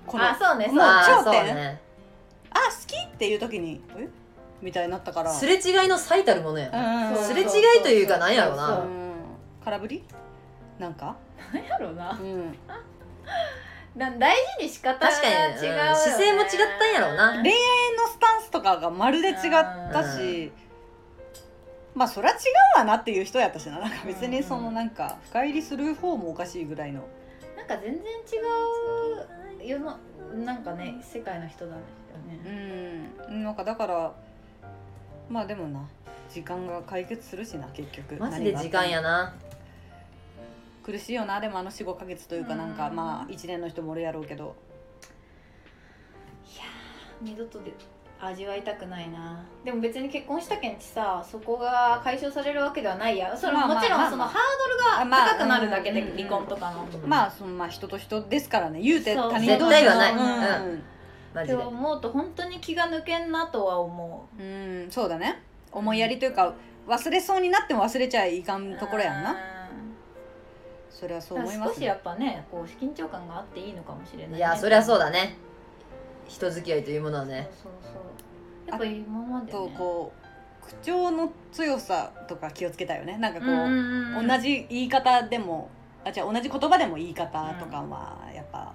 Speaker 1: この
Speaker 2: あそうねそう
Speaker 1: もう
Speaker 3: あー
Speaker 1: 頂点？
Speaker 3: そうね。
Speaker 1: あ好きっていう時にえ？みたいになったから。
Speaker 3: すれ違いの最たるものや
Speaker 1: うん
Speaker 2: そう
Speaker 3: すれ違いというかなんやろう
Speaker 2: そう
Speaker 3: な
Speaker 1: う。ん空振り？なんか？
Speaker 2: なんやろうな。
Speaker 1: うん。
Speaker 2: だ大事に仕方が
Speaker 3: 確かに、
Speaker 2: 違う
Speaker 3: ん
Speaker 2: ね、
Speaker 3: 姿勢も違ったんやろうな。
Speaker 1: 恋愛のスタンスとかがまるで違ったし。まあそりゃ違うわなっていう人やったしな。なんか別にそのなんか深入りする方もおかしいぐらいの。
Speaker 2: なんか全然違う世のなんかね世界の人だね。
Speaker 1: うん。なんかだからまあでもな時間が解決するしな結局。
Speaker 3: マジで時間やな
Speaker 1: 苦しいよな。でもあの45か月というかなんか
Speaker 2: うん
Speaker 1: まあ1年の人もおるやろうけど。
Speaker 2: いやー二度とで味わいたくないな。でも別に結婚したけんちさそこが解消されるわけではないや。それもちろ
Speaker 1: まあ
Speaker 2: んそのハードルが高くなるだけで
Speaker 1: まあ
Speaker 2: 離婚とかの。
Speaker 1: まあそのまあ人と人ですからね。言うて他人同士の
Speaker 3: 絶対はない。
Speaker 1: うん。
Speaker 2: って
Speaker 3: マジで。
Speaker 2: 思うと本当に気が抜けんなとは思う。
Speaker 1: うんそうだね。思いやりというか忘れそうになっても忘れちゃいかんところやんな。
Speaker 2: う
Speaker 1: それはそう
Speaker 2: ん
Speaker 1: 思います
Speaker 2: 少しやっぱねこう緊張感があっていいのかもしれない、ね、
Speaker 3: いやそりゃそうだね。人付き合いというものはね。
Speaker 2: そうそう。そうやっぱ今まで、ね、
Speaker 1: とこう口調の強さとか気をつけたいよね。なんかこう、
Speaker 2: うん
Speaker 1: 同じ言い方でもあじゃ同じ言葉でも言い方とかはやっぱ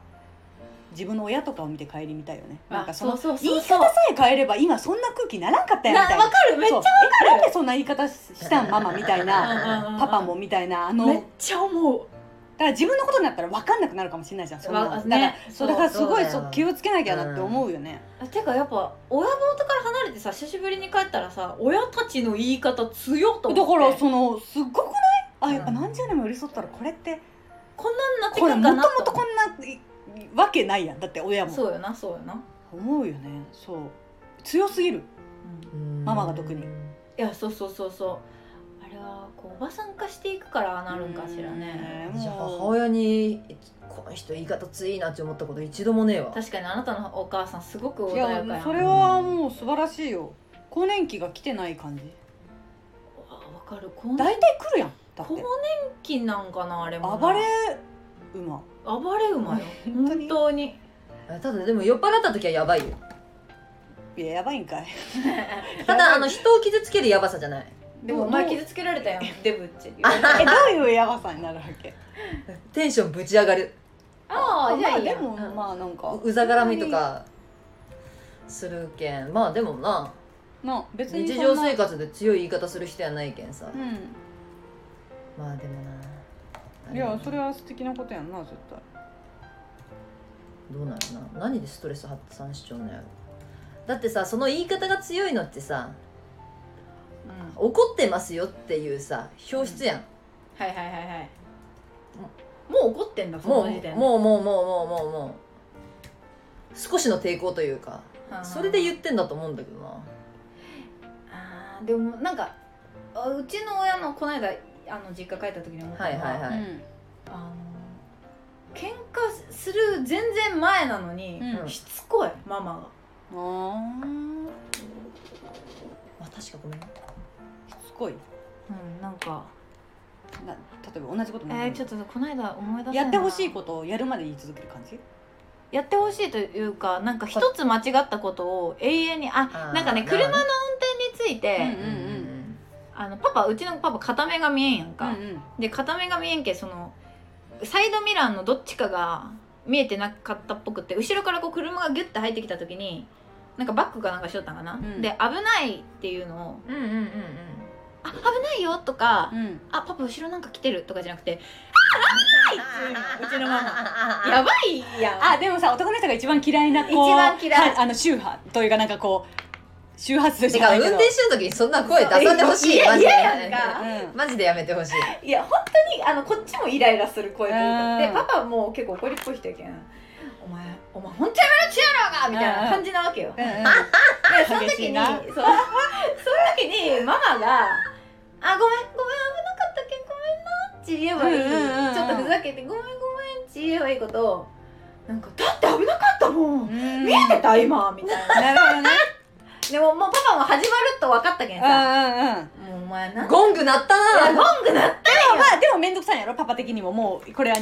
Speaker 1: 自分の親とかを見て帰りみたいよね。なんかその言い方さえ変えれば今そんな空気ならんかったやんみたいな。
Speaker 2: なわかるめっちゃわ
Speaker 1: そうえなんでそんな言い方したんママみたい
Speaker 2: うんうんうんうん。
Speaker 1: なパパもみたいなあの。
Speaker 2: めっ
Speaker 1: だか
Speaker 2: ちゃ思う。
Speaker 1: ら自分のことになったら分かんなくなるかもしれないじゃんそんなの。
Speaker 2: わ
Speaker 1: だから
Speaker 2: ね
Speaker 1: そうだからすごい
Speaker 3: そ
Speaker 1: 気をつけなきゃなって思うよね。
Speaker 2: あてかやっぱ親元から離れてさ久しぶりに帰ったらさ親たちの言い方強っと
Speaker 1: だからそのすっごくない？あやっぱ
Speaker 3: うん。
Speaker 1: 何十年も寄り添ったらこれって
Speaker 2: こんなんなってくるかな
Speaker 1: もとこんないわけないやん。だって親も。
Speaker 2: そうよなそうよな、
Speaker 1: 思うよね。そう。強すぎる。
Speaker 2: うん。
Speaker 1: ママが特に。
Speaker 2: いやそうそうそうそう。あれはこうおばさん化していくからなるんかしらね。
Speaker 1: うん。
Speaker 3: じゃあ母親にこの人言い方ついなって思ったこと一度もねえわ。
Speaker 2: 確かにあなたのお母さんすごく穏
Speaker 1: いや
Speaker 2: やかやん
Speaker 1: それはもう素晴らしいよ。更年期が来てない感じ。
Speaker 2: わわかる。更
Speaker 1: 大
Speaker 2: 年
Speaker 1: 体来るやん。
Speaker 2: 更年期なんかなあれもな。
Speaker 1: 暴れ馬
Speaker 2: 暴れ馬よ。
Speaker 1: 本当に？
Speaker 2: 本当に。
Speaker 3: ただでも酔っ払った時はやばいよ。
Speaker 1: いややばいんかい。
Speaker 3: ただあの人を傷つけるやばさじゃない。
Speaker 2: でもお前傷つけられたよデブって
Speaker 1: えどういうやばさになるわけ？
Speaker 3: テンションぶち上がる。
Speaker 2: ああじゃあいいや。
Speaker 1: までもまあなんか。
Speaker 3: うざがらみとかするけん。まあでもな。
Speaker 1: な別に
Speaker 3: 日常生活で強い言い方する人やないけんさ。
Speaker 1: う
Speaker 3: まあでもな。ん
Speaker 1: いやそれは素敵なことやんな絶対。
Speaker 3: どうなるな。何でストレス発散しちゃうのやろ。だってさその言い方が強いのってさ
Speaker 2: うん。
Speaker 3: 怒ってますよっていうさ表出やん、
Speaker 2: はいはいはいはい。もう怒ってんだそ
Speaker 3: もう
Speaker 2: の時点で。
Speaker 3: もうもうもうもうもうもう。少しの抵抗というか
Speaker 2: うん。
Speaker 3: それで言ってんだと思うんだけどな。
Speaker 2: あーでもなんかあうちの親のこの間あの実家帰った時に思ったのは、
Speaker 3: はいはいはい。
Speaker 1: うん。
Speaker 2: あの喧嘩する全然前なのに、
Speaker 1: うん。
Speaker 2: しつこいママが。
Speaker 1: あ
Speaker 3: あ確かごめん。
Speaker 1: しつこい。
Speaker 2: うんなんか。
Speaker 1: な例えば同じこと
Speaker 2: えー、ちょっとこの間思い出せ
Speaker 1: やってほしい
Speaker 2: と
Speaker 1: ことをやるまで言い続ける感じ？
Speaker 2: やってほしいというかなんか一つ間違ったことを永遠にあ
Speaker 3: あー。
Speaker 2: なんかね車の運転について、
Speaker 1: うんうん
Speaker 2: あのパパうちのパパ片目が見えんやんか、
Speaker 1: うんうん。
Speaker 2: で片目が見えんけそのサイドミラーのどっちかが見えてなかったっぽくて後ろからこう車がギュッて入ってきた時になんかバックかなんかしとったんかな、
Speaker 1: うん。
Speaker 2: で危ないっていうのを
Speaker 3: うんうんうんうん「
Speaker 2: あ危ないよ」とか
Speaker 1: うん「
Speaker 2: あパパ後ろなんか来てる」とかじゃなくて「
Speaker 1: うちのママ。
Speaker 2: やばいやん。
Speaker 1: あでもさ男の人が一番嫌いなこう
Speaker 2: 一番嫌い。
Speaker 1: はあの宗派というかなんかこう周波数
Speaker 3: てか運転してる時にそんな声出さんでほしい。
Speaker 2: いや
Speaker 3: マジで。
Speaker 2: 嫌やんか。
Speaker 1: うん。
Speaker 3: マジでやめてほしい。
Speaker 2: いや本当にあのこっちもイライラする声という
Speaker 1: うん。
Speaker 2: かでパパも結構怒りっぽい人やけん。お前お前本当やめろチアローがみたいな感じなわけよ。
Speaker 1: うんうん。
Speaker 2: でその時にそう。その時にママが「あごめんごめん危なかったけんごめんな」って言えばいい、
Speaker 1: うんうんうんうん。
Speaker 2: ちょっとふざけて「ごめんごめん」って言えばいいこと。をなんか「だって危なかったもん。
Speaker 1: うん。
Speaker 2: 見えてた今」みたいな。
Speaker 1: なるほどね
Speaker 2: でももうパパも始まると分かったけん
Speaker 1: うんうん
Speaker 2: さ
Speaker 1: うん。
Speaker 2: もうお前な。ん
Speaker 3: ゴング鳴ったな
Speaker 2: いやゴングなって
Speaker 1: でもまあでも面倒くさいんやろパパ的にも。もうこれは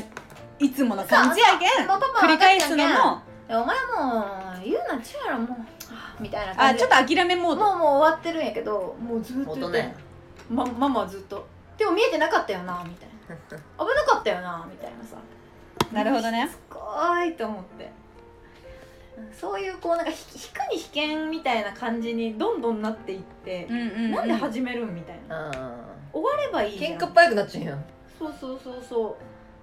Speaker 1: いつもの感じやけん。
Speaker 2: そう。そうもうパパ
Speaker 1: 繰り返すのも。
Speaker 2: お前もう言うなちゅうやろもう。あみたいな感じ。
Speaker 1: あちょっと諦めモード。
Speaker 2: もうもう終わってるんやけどもうずっと言って
Speaker 3: 大人や
Speaker 2: まママはずっと。でも見えてなかったよなみたいな。危なかったよなみたいなさ。
Speaker 1: なるほどね。
Speaker 2: すごいと思ってそういうこうなんかひ引くに引けんみたいな感じにどんどんなっていって
Speaker 1: う、んうんうん。
Speaker 2: なんで始めるんみたいな。
Speaker 3: うん
Speaker 2: 終わればいいじゃん。
Speaker 3: 喧嘩っ早くなっちゃうやん
Speaker 2: そうそうそうそ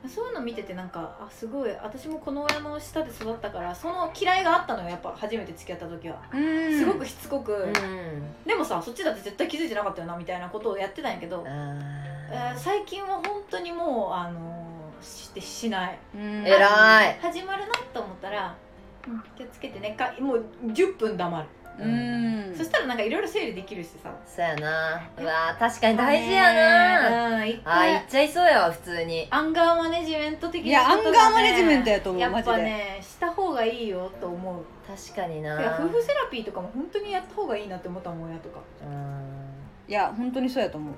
Speaker 2: う。そういうの見ててなんかあすごい。私もこの親の下で育ったからその嫌いがあったのよやっぱ初めて付き合った時は。
Speaker 1: うん。
Speaker 2: すごくしつこく、
Speaker 3: うん。
Speaker 2: でもさそっちだって絶対気づいてなかったよなみたいなことをやってたんやけど、えー最近は本当にもうあのーしてしない。
Speaker 1: うん。
Speaker 3: えらい。
Speaker 2: 始まるなと思ったら、うん、気をつけてね。かもう10分黙る、
Speaker 1: うん。
Speaker 2: そしたらなんかいろいろ整理できるしさ。
Speaker 3: そうやな。うわ確かに大事やな。
Speaker 2: うん一
Speaker 3: あー言
Speaker 2: 回
Speaker 3: っちゃいそうやわ普通に。
Speaker 2: アンガーマネジメント的
Speaker 1: いや
Speaker 2: なことが、ね、
Speaker 1: アンガーマネジメントやと思う
Speaker 2: やっぱ
Speaker 1: マジで
Speaker 2: ねした方がいいよと思う。
Speaker 3: 確かにな。
Speaker 2: 夫婦セラピーとかも本当にやった方がいいなって思ったもん親とか。
Speaker 3: うん。
Speaker 1: いや本当にそうやと思う。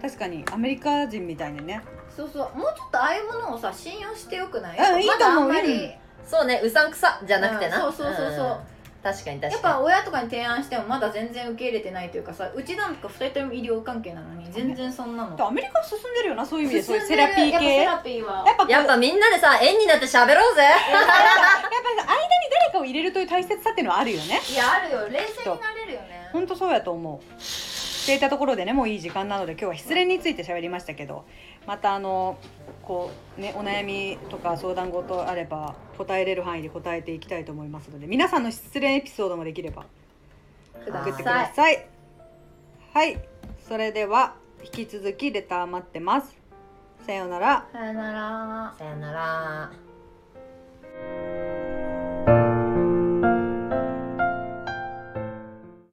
Speaker 1: 確かにアメリカ人みたいにね。
Speaker 2: そうそう。もうちょっとああいうものをさ信用してよくない？
Speaker 1: うんいいと思う
Speaker 2: まだあんまり、
Speaker 1: うん
Speaker 3: そうねうさんくさじゃなくてな。
Speaker 2: うんそうそうそうそう。ん
Speaker 3: 確かに確かに。
Speaker 2: やっぱ親とかに提案してもまだ全然受け入れてないというかさうちなんか2人とも医療関係なのに全然そんなの。
Speaker 1: アメリカ進んでるよなそういう意味でそういう
Speaker 2: 進んでる
Speaker 1: セラピー系。やっ
Speaker 2: ぱセラピーは。
Speaker 1: ぱこう
Speaker 3: やっぱみんなでさ縁になって喋ろうぜ。
Speaker 1: やっぱ間に誰かを入れるという大切さっていうのはあるよね。
Speaker 2: いやあるよ。冷静になれるよね。
Speaker 1: 本当そうやと思う。っていったところでねもういい時間なので今日は失恋について喋りましたけどまたあのこうねお悩みとか相談事あれば答えれる範囲で答えていきたいと思いますので皆さんの失恋エピソードもできれば送ってく
Speaker 2: さい
Speaker 1: ださい。はい。それでは引き続きレター待ってます。さようなら。
Speaker 2: さよなら。
Speaker 3: さよなら